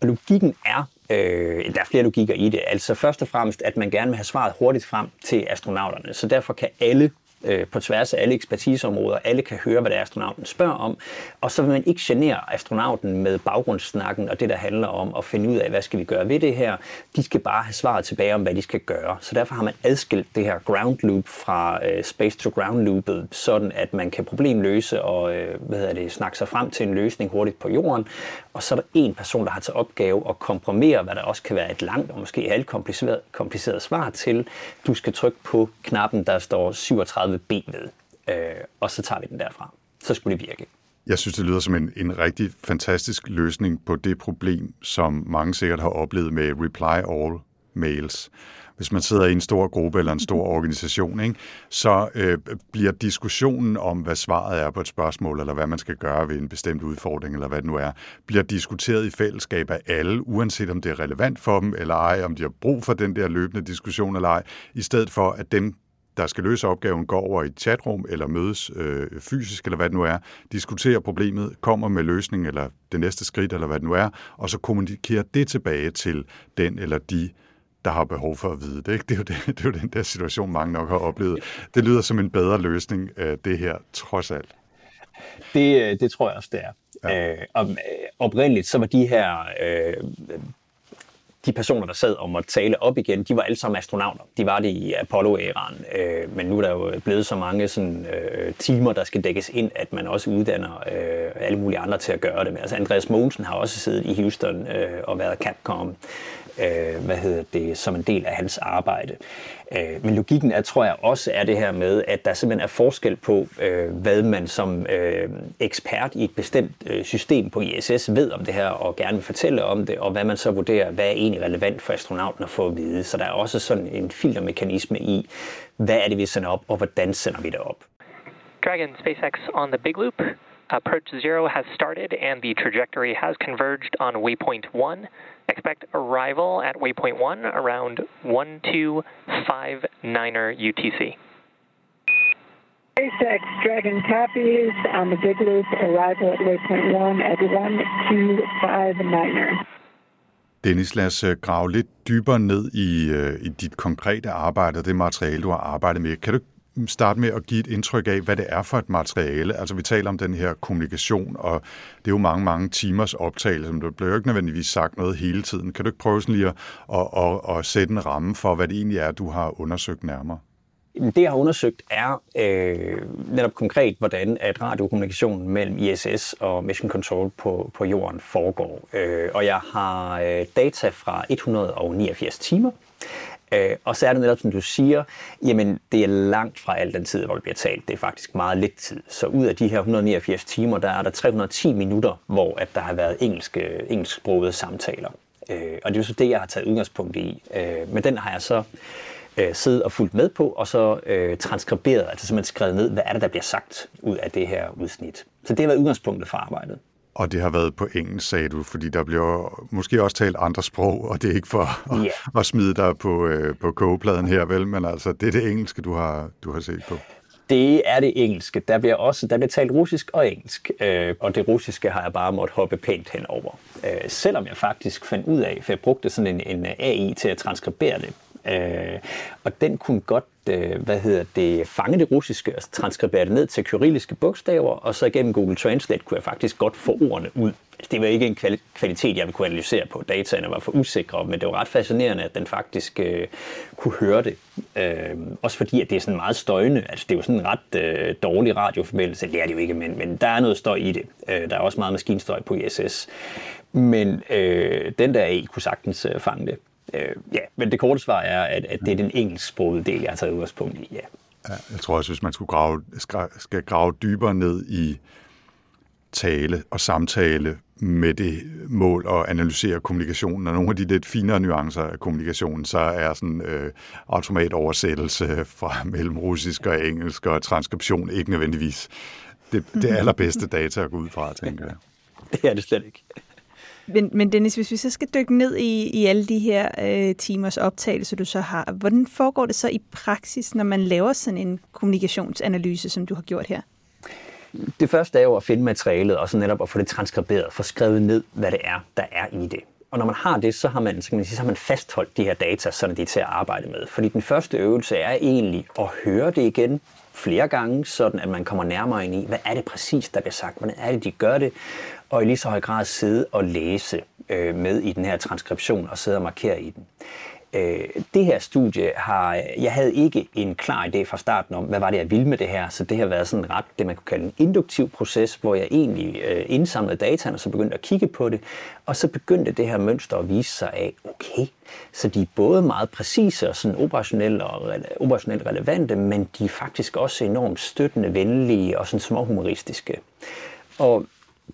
Og logikken er, øh, der er flere logikker i det, altså først og fremmest, at man gerne vil have svaret hurtigt frem til astronauterne. Så derfor kan alle øh, på tværs af alle ekspertiseområder. Alle kan høre, hvad det er, astronauten spørger om. Og så vil man ikke genere astronauten med baggrundssnakken og det, der handler om at finde ud af, hvad skal vi gøre ved det her. De skal bare have svaret tilbage om, hvad de skal gøre. Så derfor har man adskilt det her ground loop fra øh, space to ground loopet, sådan at man kan problemløse og øh, hvad hedder det, snakke sig frem til en løsning hurtigt på jorden. Og så er der en person, der har til opgave at komprimere, hvad der også kan være et langt og måske alt kompliceret, kompliceret svar til. Du skal trykke på knappen, der står 37 B ved, øh, og så tager vi den derfra. Så skulle det virke. Jeg synes, det lyder som en, en rigtig fantastisk løsning på det problem, som mange sikkert har oplevet med reply all mails. Hvis man sidder i en stor gruppe eller en stor organisation, ikke, så øh, bliver diskussionen om, hvad svaret er på et spørgsmål, eller hvad man skal gøre ved en bestemt udfordring, eller hvad det nu er, bliver diskuteret i fællesskab af alle, uanset om det er relevant for dem, eller ej, om de har brug for den der løbende diskussion eller ej, i stedet for at dem, der skal løse opgaven, går over i et chatrum eller mødes øh, fysisk, eller hvad det nu er, diskuterer problemet, kommer med løsning eller det næste skridt, eller hvad det nu er, og så kommunikerer det tilbage til den eller de, der har behov for at vide det. Ikke? Det, er jo det, det er jo den der situation, mange nok har oplevet. Det lyder som en bedre løsning, øh, det her, trods alt. Det, øh, det tror jeg også, det er. Ja. Øh, og, øh, oprindeligt så var de her øh, de personer, der sad og måtte tale op igen, de var alle sammen astronauter. De var det i Apollo-æraen, øh, men nu er der jo blevet så mange sådan, øh, timer, der skal dækkes ind, at man også uddanner øh, alle mulige andre til at gøre det. Men altså Andreas Mogensen har også siddet i Houston øh, og været Capcom øh, hvad hedder det, som en del af hans arbejde. Øh, men logikken er, tror jeg også er det her med, at der simpelthen er forskel på, øh, hvad man som øh, ekspert i et bestemt øh, system på ISS ved om det her, og gerne vil fortælle om det, og hvad man så vurderer, hvad er egentlig relevant for astronauten at få at vide. Så der er også sådan en filtermekanisme i, hvad er det, vi sender op, og hvordan sender vi det op. Dragon SpaceX on the Big Loop. Approach zero has started and the trajectory has converged on waypoint one. Expect arrival at waypoint 1 around 1259er UTC. SpaceX Dragon copies on the Big Loop, arrival at waypoint 1 at 1259er. Dennis, lad os øh, grave lidt dybere ned i, øh, i dit konkrete arbejde og det materiale, du har arbejdet med. Kan du mm, starte med at give et indtryk af, hvad det er for et materiale? Altså vi taler om den her kommunikation, og det er jo mange, mange timers optagelse, men der bliver jo ikke nødvendigvis sagt noget hele tiden. Kan du ikke prøve sådan lige at, at, at, at sætte en ramme for, hvad det egentlig er, du har undersøgt nærmere? Det, jeg har undersøgt, er øh, netop konkret, hvordan at radiokommunikationen mellem ISS og Mission Control på, på jorden foregår. Øh, og jeg har øh, data fra 189 timer. Øh, og så er det netop, som du siger, jamen det er langt fra al den tid, hvor det bliver talt. Det er faktisk meget lidt tid. Så ud af de her 189 timer, der er der 310 minutter, hvor at der har været engelske, engelsksprogede samtaler. Øh, og det er jo så det, jeg har taget udgangspunkt i. Øh, men den har jeg så øh, siddet og fulgt med på, og så øh, transkriberet, altså simpelthen skrevet ned, hvad er det, der bliver sagt ud af det her udsnit. Så det har været udgangspunktet for arbejdet. Og det har været på engelsk, sagde du, fordi der bliver måske også talt andre sprog, og det er ikke for at, yeah. at smide dig på, øh, på kogepladen her, vel? Men altså, det er det engelske, du har, du har set på. Det er det engelske. Der bliver også der bliver talt russisk og engelsk, øh, og det russiske har jeg bare måttet hoppe pænt henover. Øh, selvom jeg faktisk fandt ud af, for jeg brugte sådan en, en AI til at transkribere det, Øh, og den kunne godt, øh, hvad hedder det, fange det russiske og transkribere det ned til kyrilliske bogstaver, og så igennem Google Translate kunne jeg faktisk godt få ordene ud. Altså, det var ikke en kvalitet, jeg ville kunne analysere på. Dataene var for usikre, men det var ret fascinerende, at den faktisk øh, kunne høre det. Øh, også fordi, at det er sådan meget støjende. Altså, det er jo sådan en ret øh, dårlig radioforbindelse. Det er det jo ikke, men, men der er noget støj i det. Øh, der er også meget maskinstøj på ISS. Men øh, den der AI kunne sagtens øh, fange det. Øh, ja, men det korte svar er, at, at det er den engelsksprogede del, jeg har taget udgangspunkt i, ja. ja. Jeg tror også, hvis man skulle grave, skal grave dybere ned i tale og samtale med det mål at analysere kommunikationen, og nogle af de lidt finere nuancer af kommunikationen, så er sådan øh, automatoversættelse fra mellem russisk og engelsk og transkription ikke nødvendigvis det, det allerbedste data at gå ud fra, tænker jeg. Det er det slet ikke. Men, men Dennis, hvis vi så skal dykke ned i, i alle de her øh, timers optagelse, du så har, hvordan foregår det så i praksis, når man laver sådan en kommunikationsanalyse, som du har gjort her? Det første er jo at finde materialet, og så netop at få det transkriberet, få skrevet ned, hvad det er, der er i det. Og når man har det, så har man, så kan man, sige, så har man fastholdt de her data, så de er til at arbejde med. Fordi den første øvelse er egentlig at høre det igen flere gange, sådan at man kommer nærmere ind i, hvad er det præcis, der bliver sagt, hvordan er det, de gør det, og i lige så høj grad sidde og læse øh, med i den her transkription og sidde og markere i den. Øh, det her studie har, jeg havde ikke en klar idé fra starten om, hvad var det, jeg ville med det her, så det har været sådan ret, det man kunne kalde en induktiv proces, hvor jeg egentlig øh, indsamlede dataen, og så begyndte at kigge på det, og så begyndte det her mønster at vise sig af, okay, så de er både meget præcise og sådan operationelle og operationelt relevante, men de er faktisk også enormt støttende, venlige og sådan småhumoristiske. Og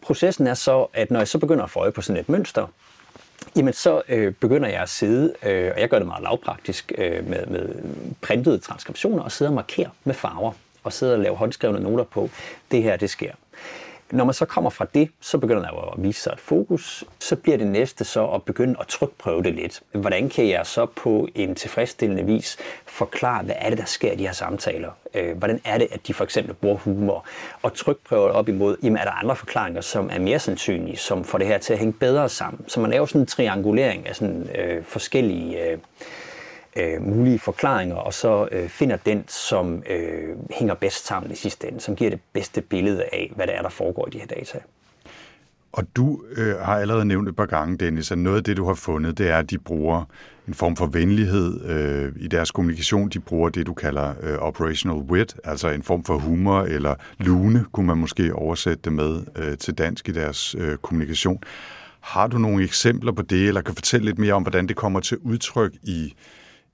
processen er så, at når jeg så begynder at få øje på sådan et mønster, jamen så øh, begynder jeg at sidde, øh, og jeg gør det meget lavpraktisk, øh, med, med printede transkriptioner, og sidde og markere med farver, og sidde og lave håndskrevne noter på, det her, det sker. Når man så kommer fra det, så begynder der at vise sig et fokus. Så bliver det næste så at begynde at trykprøve det lidt. Hvordan kan jeg så på en tilfredsstillende vis forklare, hvad er det, der sker i de her samtaler? Øh, hvordan er det, at de for eksempel bruger humor? Og trykprøver op imod, jamen er der andre forklaringer, som er mere sandsynlige, som får det her til at hænge bedre sammen? Så man laver sådan en triangulering af sådan øh, forskellige... Øh, øh, mulige forklaringer, og så øh, finder den, som øh, hænger bedst sammen i sidste ende, som giver det bedste billede af, hvad det er, der foregår i de her data. Og du øh, har allerede nævnt et par gange, Dennis, at noget af det, du har fundet, det er, at de bruger en form for venlighed øh, i deres kommunikation. De bruger det, du kalder øh, operational wit, altså en form for humor eller lune, kunne man måske oversætte det med øh, til dansk i deres øh, kommunikation. Har du nogle eksempler på det, eller kan fortælle lidt mere om, hvordan det kommer til udtryk i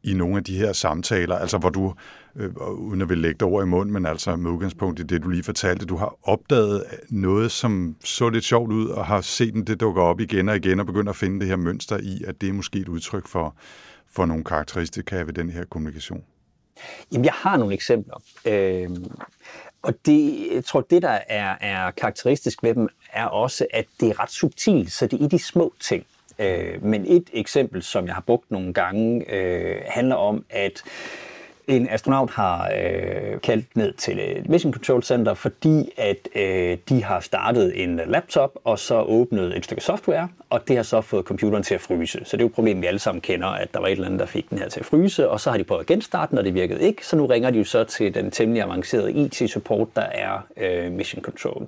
i nogle af de her samtaler, altså hvor du, øh, uden at vil lægge dig over i munden, men altså med udgangspunkt i det, du lige fortalte, du har opdaget øh, noget, som så lidt sjovt ud, og har set den, det dukker op igen og igen, og begynder at finde det her mønster i, at det er måske et udtryk for, for nogle karakteristika ved den her kommunikation. Jamen, jeg har nogle eksempler. Øh, og det, jeg tror, det, der er, er karakteristisk ved dem, er også, at det er ret subtilt, så det er i de små ting. Øh, men et eksempel, som jeg har brugt nogle gange, øh, handler om, at En astronaut har øh, kaldt ned til et Mission Control Center, fordi at øh, de har startet en laptop og så åbnet et stykke software, og det har så fået computeren til at fryse. Så det er jo et problem, vi alle sammen kender, at der var et eller andet, der fik den her til at fryse, og så har de prøvet at genstarte den, og det virkede ikke. Så nu ringer de jo så til den temmelig avancerede IT-support, der er øh, Mission Control.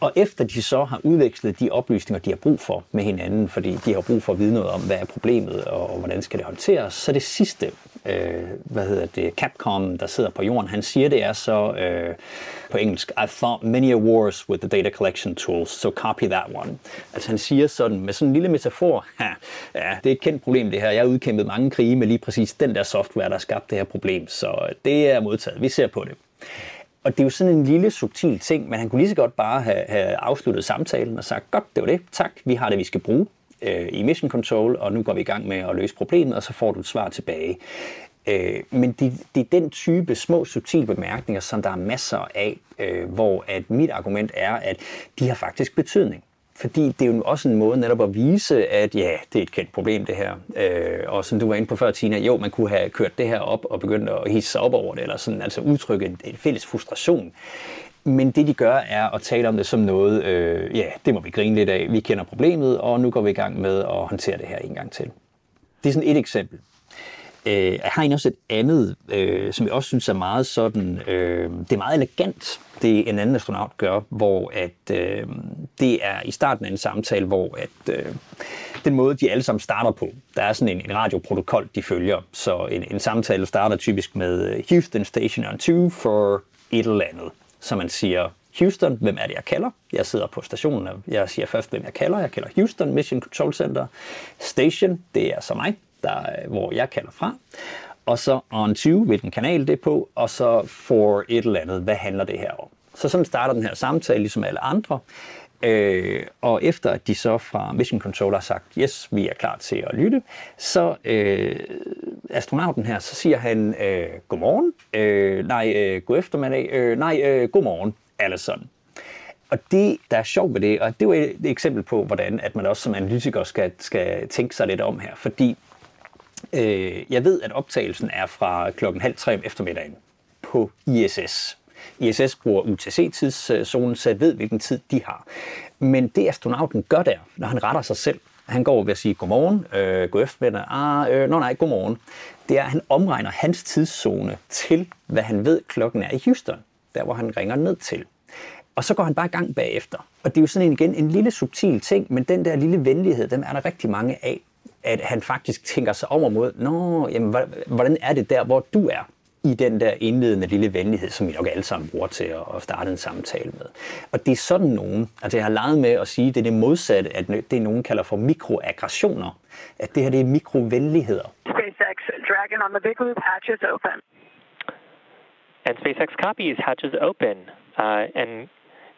Og efter de så har udvekslet de oplysninger, de har brug for med hinanden, fordi de har brug for at vide noget om, hvad er problemet og, og hvordan skal det håndteres, så det sidste, øh, hvad hedder det, Capcom, der sidder på jorden, han siger det er så øh, på engelsk, I fought many a wars with the data collection tools, so copy that one. Altså han siger sådan med sådan en lille metafor, ja, ja det er et kendt problem det her, jeg har udkæmpet mange krige med lige præcis den der software, der har skabt det her problem, så det er modtaget, vi ser på det. Og det er jo sådan en lille subtil ting, men han kunne lige så godt bare have, have afsluttet samtalen og sagt, godt, det var det, tak, vi har det, vi skal bruge øh, i Mission Control, og nu går vi i gang med at løse problemet, og så får du et svar tilbage. Øh, men det, det er den type små, subtile bemærkninger, som der er masser af, øh, hvor at mit argument er, at de har faktisk betydning. Fordi det er jo også en måde netop at vise, at ja, det er et kendt problem det her. Øh, og som du var inde på før, Tina, jo, man kunne have kørt det her op og begyndt at hisse sig op over det, eller sådan, altså udtrykke en, en fælles frustration. Men det de gør er at tale om det som noget, øh, ja, det må vi grine lidt af, vi kender problemet, og nu går vi i gang med at håndtere det her en gang til. Det er sådan et eksempel. Øh, jeg har også et andet, øh, som jeg også synes er meget sådan, øh, det er meget elegant, det en anden astronaut gør, hvor at øh, det er i starten af en samtale, hvor at øh, den måde, de alle sammen starter på, der er sådan en, en radioprotokol, de følger. Så en, en samtale starter typisk med øh, Houston Station on 2 for et eller andet. Så man siger, Houston, hvem er det, jeg kalder? Jeg sidder på stationen, og jeg siger først, hvem jeg kalder. Jeg kalder Houston Mission Control Center. Station, det er så mig der, øh, hvor jeg kalder fra. Og så on 20, hvilken kanal det er på, og så for et eller andet, hvad handler det her om. Så sådan starter den her samtale, ligesom alle andre. Øh, og efter at de så fra Mission Control har sagt, yes, vi er klar til at lytte, så øh, astronauten her, så siger han, øh, godmorgen, øh, nej, øh, god eftermiddag, øh, nej, øh, godmorgen, Allison. Og det, der er sjovt ved det, og det var et eksempel på, hvordan at man også som analytiker skal, skal tænke sig lidt om her, fordi Øh, jeg ved, at optagelsen er fra klokken halv tre om eftermiddagen på ISS. ISS bruger UTC-tidszonen, så jeg ved, hvilken tid de har. Men det astronauten gør der, når han retter sig selv, han går ved at sige godmorgen, øh, god eftermiddag, ah, øh, nå nej, godmorgen. Det er, at han omregner hans tidszone til, hvad han ved klokken er i Houston, der hvor han ringer ned til. Og så går han bare i gang bagefter. Og det er jo sådan en, igen en lille subtil ting, men den der lille venlighed, dem er der rigtig mange af at han faktisk tænker sig om og mod, Nå, jamen, hvordan er det der, hvor du er? i den der indledende lille venlighed, som vi nok alle sammen bruger til at starte en samtale med. Og det er sådan nogen, altså jeg har leget med at sige, det er det modsatte, at det nogen kalder for mikroaggressioner. At det her det er mikrovenligheder. SpaceX Dragon on the big loop, hatches open. And SpaceX copies hatches open. Uh, and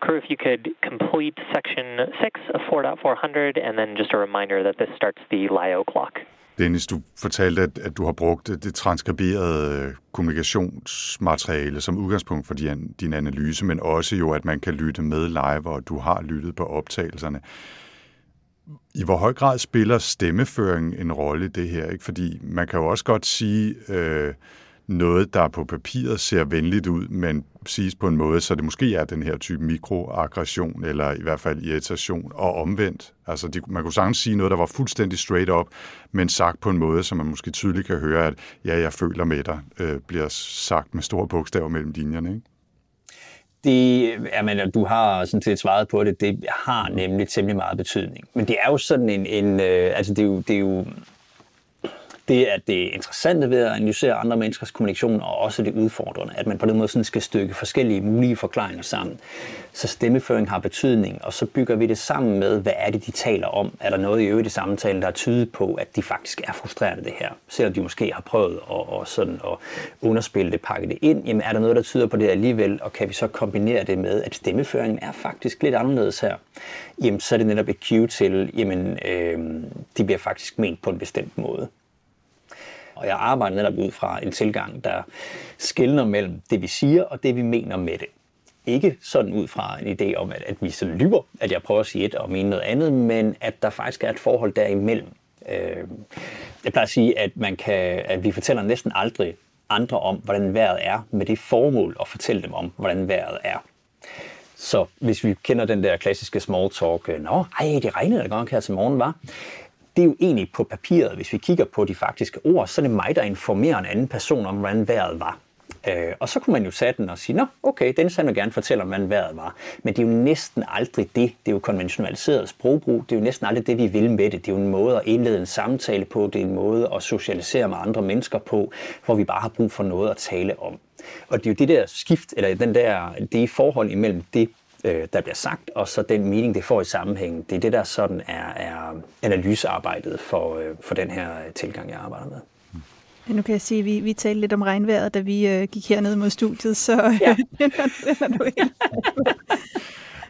Crew, if you could complete section 6 of 4.400, and then just a reminder that this starts the LIO clock. Dennis, du fortalte, at, at du har brugt det transkriberede øh, kommunikationsmateriale som udgangspunkt for din, din analyse, men også jo, at man kan lytte med live, og du har lyttet på optagelserne. I hvor høj grad spiller stemmeføring en rolle i det her? Ikke? Fordi man kan jo også godt sige, øh, noget, der på papiret ser venligt ud, men siges på en måde, så det måske er den her type mikroaggression, eller i hvert fald irritation, og omvendt. Altså, de, man kunne sagtens sige noget, der var fuldstændig straight up, men sagt på en måde, så man måske tydeligt kan høre, at ja, jeg føler med dig, øh, bliver sagt med store bogstaver mellem linjerne, ikke? Det, jamen, du har sådan set svaret på det. Det har nemlig temmelig meget betydning. Men det er jo sådan en, en øh, altså det er jo, det er jo det er det interessante ved at analysere andre menneskers kommunikation, og også det udfordrende, at man på den måde sådan skal stykke forskellige mulige forklaringer sammen. Så stemmeføring har betydning, og så bygger vi det sammen med, hvad er det, de taler om? Er der noget i øvrigt i samtalen, der er tydet på, at de faktisk er frustrerende det her? Selvom de måske har prøvet at, og sådan at underspille det, pakke det ind, jamen er der noget, der tyder på det alligevel, og kan vi så kombinere det med, at stemmeføringen er faktisk lidt anderledes her? Jamen så er det netop et cue til, jamen øh, de bliver faktisk ment på en bestemt måde. Og jeg arbejder netop ud fra en tilgang, der skældner mellem det, vi siger, og det, vi mener med det. Ikke sådan ud fra en idé om, at, at vi så lyver, at jeg prøver at sige et og mene noget andet, men at der faktisk er et forhold derimellem. Øh, jeg plejer at sige, at, man kan, at vi fortæller næsten aldrig andre om, hvordan vejret er, med det formål at fortælle dem om, hvordan vejret er. Så hvis vi kender den der klassiske small talk, øh, nå, ej, det regnede da godt her til morgen, var. Det er jo egentlig på papiret, hvis vi kigger på de faktiske ord, så er det mig, der informerer en anden person om, hvordan vejret var. Øh, og så kunne man jo sætte den og sige, nå, okay, den vil gerne fortælle om, hvordan vejret var. Men det er jo næsten aldrig det. Det er jo konventionaliseret sprogbrug. Det er jo næsten aldrig det, vi vil med det. Det er jo en måde at indlede en samtale på. Det er en måde at socialisere med andre mennesker på, hvor vi bare har brug for noget at tale om. Og det er jo det der skift, eller den der, det forhold imellem det, øh, der bliver sagt, og så den mening, det får i sammenhængen. Det er det, der sådan er, er analysearbejdet for, øh, for den her tilgang, jeg arbejder med. Ja, nu kan jeg sige, at vi, vi talte lidt om regnvejret, da vi øh, gik herned mod studiet, så ja. den, den er du helt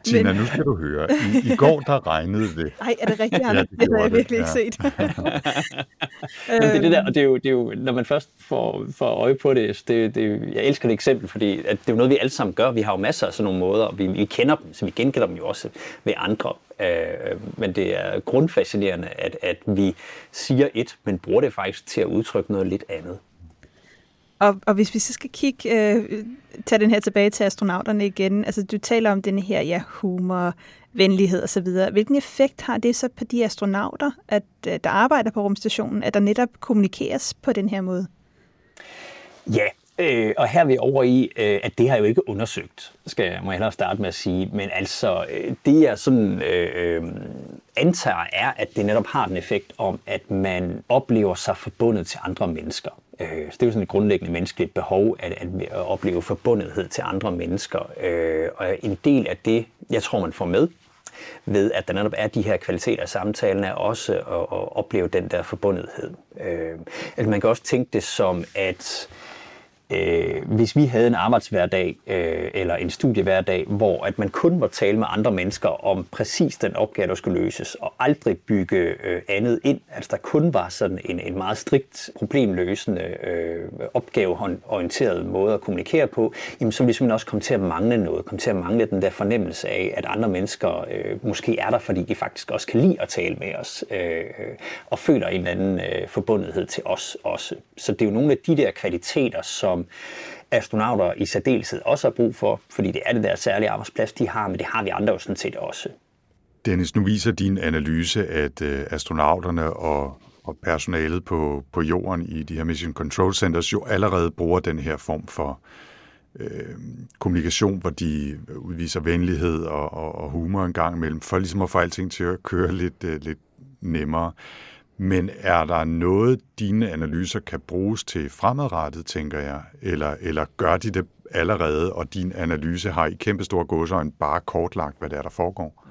Tina, Men... nu skal du høre. I, I går, der regnede det. Nej, er det rigtigt, ja, det, det har jeg virkelig ikke set. Men det er det der, og det er jo, det er jo når man først får, får øje på det, det, det, jeg elsker det eksempel, fordi at det er jo noget, vi alle sammen gør. Vi har jo masser af sådan nogle måder, og vi, vi kender dem, så vi genkender dem jo også ved andre. Øh, men det er grundfascinerende, at, at vi siger et, men bruger det faktisk til at udtrykke noget lidt andet. Og, og hvis vi så skal kigge, øh, tage den her tilbage til astronauterne igen, altså du taler om den her ja, humor, venlighed osv. Hvilken effekt har det så på de astronauter, at øh, der arbejder på rumstationen, at der netop kommunikeres på den her måde? Ja, øh, og her er vi over i, øh, at det har jo ikke undersøgt, skal jeg, må jeg hellere starte med at sige. Men altså, øh, det jeg sådan øh, øh, antager er, at det netop har den effekt om, at man oplever sig forbundet til andre mennesker. Øh, så det er jo sådan et grundlæggende menneskeligt behov at, at, at opleve forbundethed til andre mennesker. Øh, og en del af det, jeg tror, man får med, ved at der netop er de her kvaliteter af samtalen, er også at, at opleve den der forbundethed. Øh, altså man kan også tænke det som, at øh, hvis vi havde en arbejdshverdag øh, eller en studiehverdag, hvor at man kun må tale med andre mennesker om præcis den opgave, der skulle løses, og aldrig bygge øh, andet ind, altså der kun var sådan en, en meget strikt problemløsende, øh, opgaveorienteret måde at kommunikere på, jamen så ville vi simpelthen også komme til at mangle noget, komme til at mangle den der fornemmelse af, at andre mennesker øh, måske er der, fordi de faktisk også kan lide at tale med os, øh, og føler en eller anden øh, forbundethed til os også. Så det er jo nogle af de der kvaliteter, som som astronauter i særdeleshed også har brug for, fordi det er det der særlige arbejdsplads, de har, men det har vi andre jo sådan set også. Dennis, nu viser din analyse, at øh, astronauterne og, og personalet på, på jorden i de her Mission Control Centers jo allerede bruger den her form for øh, kommunikation, hvor de udviser venlighed og, og, og humor en gang imellem, for ligesom at få alting til at køre lidt, øh, lidt nemmere. Men er der noget, dine analyser kan bruges til fremadrettet, tænker jeg? Eller, eller gør de det allerede, og din analyse har i kæmpe store gåsøjne bare kortlagt, hvad der er, der foregår?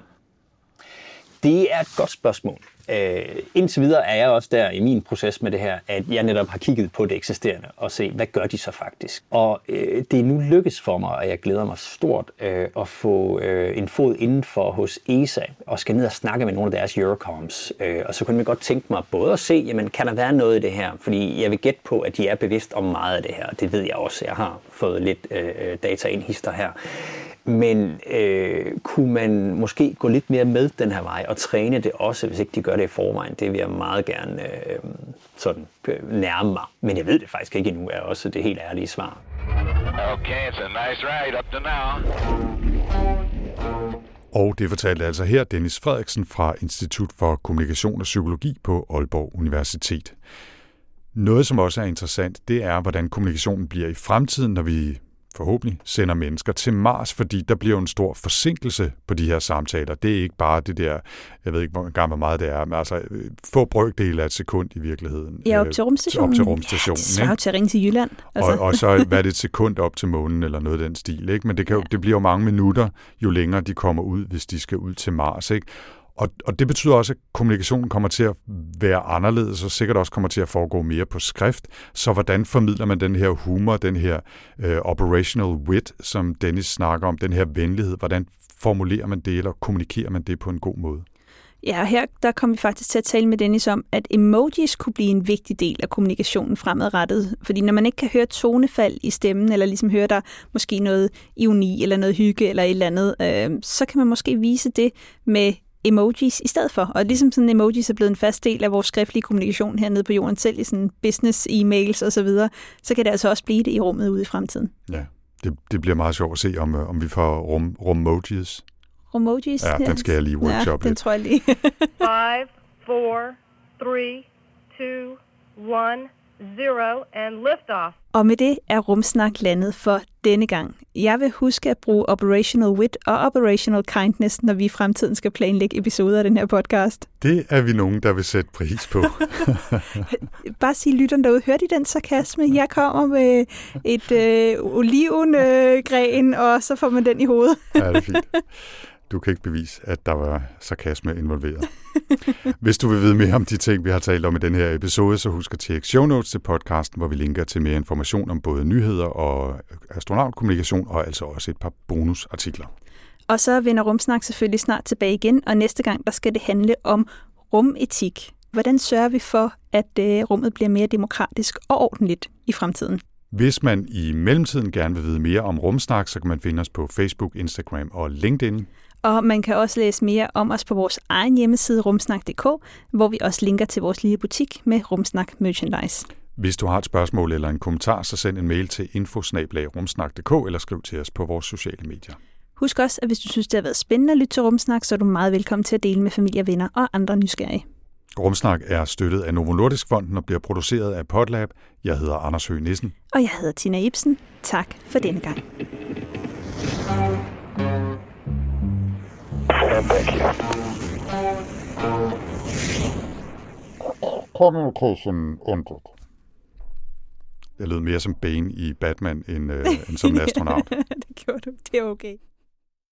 Det er et godt spørgsmål. Øh, indtil videre er jeg også der i min proces med det her, at jeg netop har kigget på det eksisterende og se, hvad gør de så faktisk? Og øh, det er nu lykkes for mig, og jeg glæder mig stort øh, at få øh, en fod indenfor hos ESA og skal ned og snakke med nogle af deres Eurocoms. Øh, og så kunne jeg godt tænke mig både at se, jamen, kan der være noget i det her? Fordi jeg vil gætte på, at de er bevidst om meget af det her. Det ved jeg også. Jeg har fået lidt øh, data ind hister her. Men øh, kunne man måske gå lidt mere med den her vej og træne det også, hvis ikke de gør det i forvejen? Det vil jeg meget gerne øh, sådan, øh, nærme mig. Men jeg ved det faktisk ikke endnu, er også det helt ærlige svar. Okay, it's a nice ride up to now. Og det fortalte altså her Dennis Frederiksen fra Institut for Kommunikation og Psykologi på Aalborg Universitet. Noget, som også er interessant, det er, hvordan kommunikationen bliver i fremtiden, når vi forhåbentlig sender mennesker til Mars, fordi der bliver en stor forsinkelse på de her samtaler. Det er ikke bare det der, jeg ved ikke, hvor, hvor meget det er, men altså få brøkdele af et sekund i virkeligheden. Ja, op til rumstationen. Op til rumstationen. Ja, det er til at ringe til Jylland. Altså. Og, og så hvad det et sekund op til månen, eller noget af den stil. Ikke? Men det, kan jo, det bliver jo mange minutter, jo længere de kommer ud, hvis de skal ud til Mars. Ikke? Og, og det betyder også, at kommunikationen kommer til at være anderledes, og sikkert også kommer til at foregå mere på skrift. Så hvordan formidler man den her humor, den her øh, operational wit, som Dennis snakker om, den her venlighed? Hvordan formulerer man det, eller kommunikerer man det på en god måde? Ja, her der kom vi faktisk til at tale med Dennis om, at emojis kunne blive en vigtig del af kommunikationen fremadrettet. Fordi når man ikke kan høre tonefald i stemmen, eller ligesom høre der måske noget ironi, eller noget hygge, eller et eller andet, øh, så kan man måske vise det med emojis i stedet for. Og ligesom sådan emojis er blevet en fast del af vores skriftlige kommunikation hernede på jorden, selv i sådan business, e-mails osv., så, videre, så kan det altså også blive det i rummet ude i fremtiden. Ja, det, det bliver meget sjovt at se, om, øh, om vi får rum, rummojis. Rummojis? Ja, den skal jeg lige workshop ja, den lidt. tror jeg lige. Five, four, three, two, one, zero, and liftoff. Og med det er Rumsnak landet for denne gang. Jeg vil huske at bruge Operational Wit og Operational Kindness, når vi i fremtiden skal planlægge episoder af den her podcast. Det er vi nogen, der vil sætte pris på. Bare sige lytteren derude, hør de den sarkasme? Jeg kommer med et øh, olivengren, øh, og så får man den i hovedet. ja, det er fint. Du kan ikke bevise, at der var sarkasme involveret. Hvis du vil vide mere om de ting, vi har talt om i den her episode, så husk at tjekke show notes til podcasten, hvor vi linker til mere information om både nyheder og astronautkommunikation, og altså også et par bonusartikler. Og så vender Rumsnak selvfølgelig snart tilbage igen, og næste gang der skal det handle om rumetik. Hvordan sørger vi for, at øh, rummet bliver mere demokratisk og ordentligt i fremtiden? Hvis man i mellemtiden gerne vil vide mere om Rumsnak, så kan man finde os på Facebook, Instagram og LinkedIn. Og man kan også læse mere om os på vores egen hjemmeside rumsnak.dk, hvor vi også linker til vores lille butik med Rumsnak Merchandise. Hvis du har et spørgsmål eller en kommentar, så send en mail til infosnablagrumsnak.dk eller skriv til os på vores sociale medier. Husk også, at hvis du synes, det har været spændende at lytte til Rumsnak, så er du meget velkommen til at dele med familie, venner og andre nysgerrige. Rumsnak er støttet af Novo Nordisk Fonden og bliver produceret af Podlab. Jeg hedder Anders Høgh Nissen. Og jeg hedder Tina Ibsen. Tak for denne gang. Communication ended. Jeg lød mere som Bane i Batman end, øh, end som en astronaut. det gjorde du. Det er okay.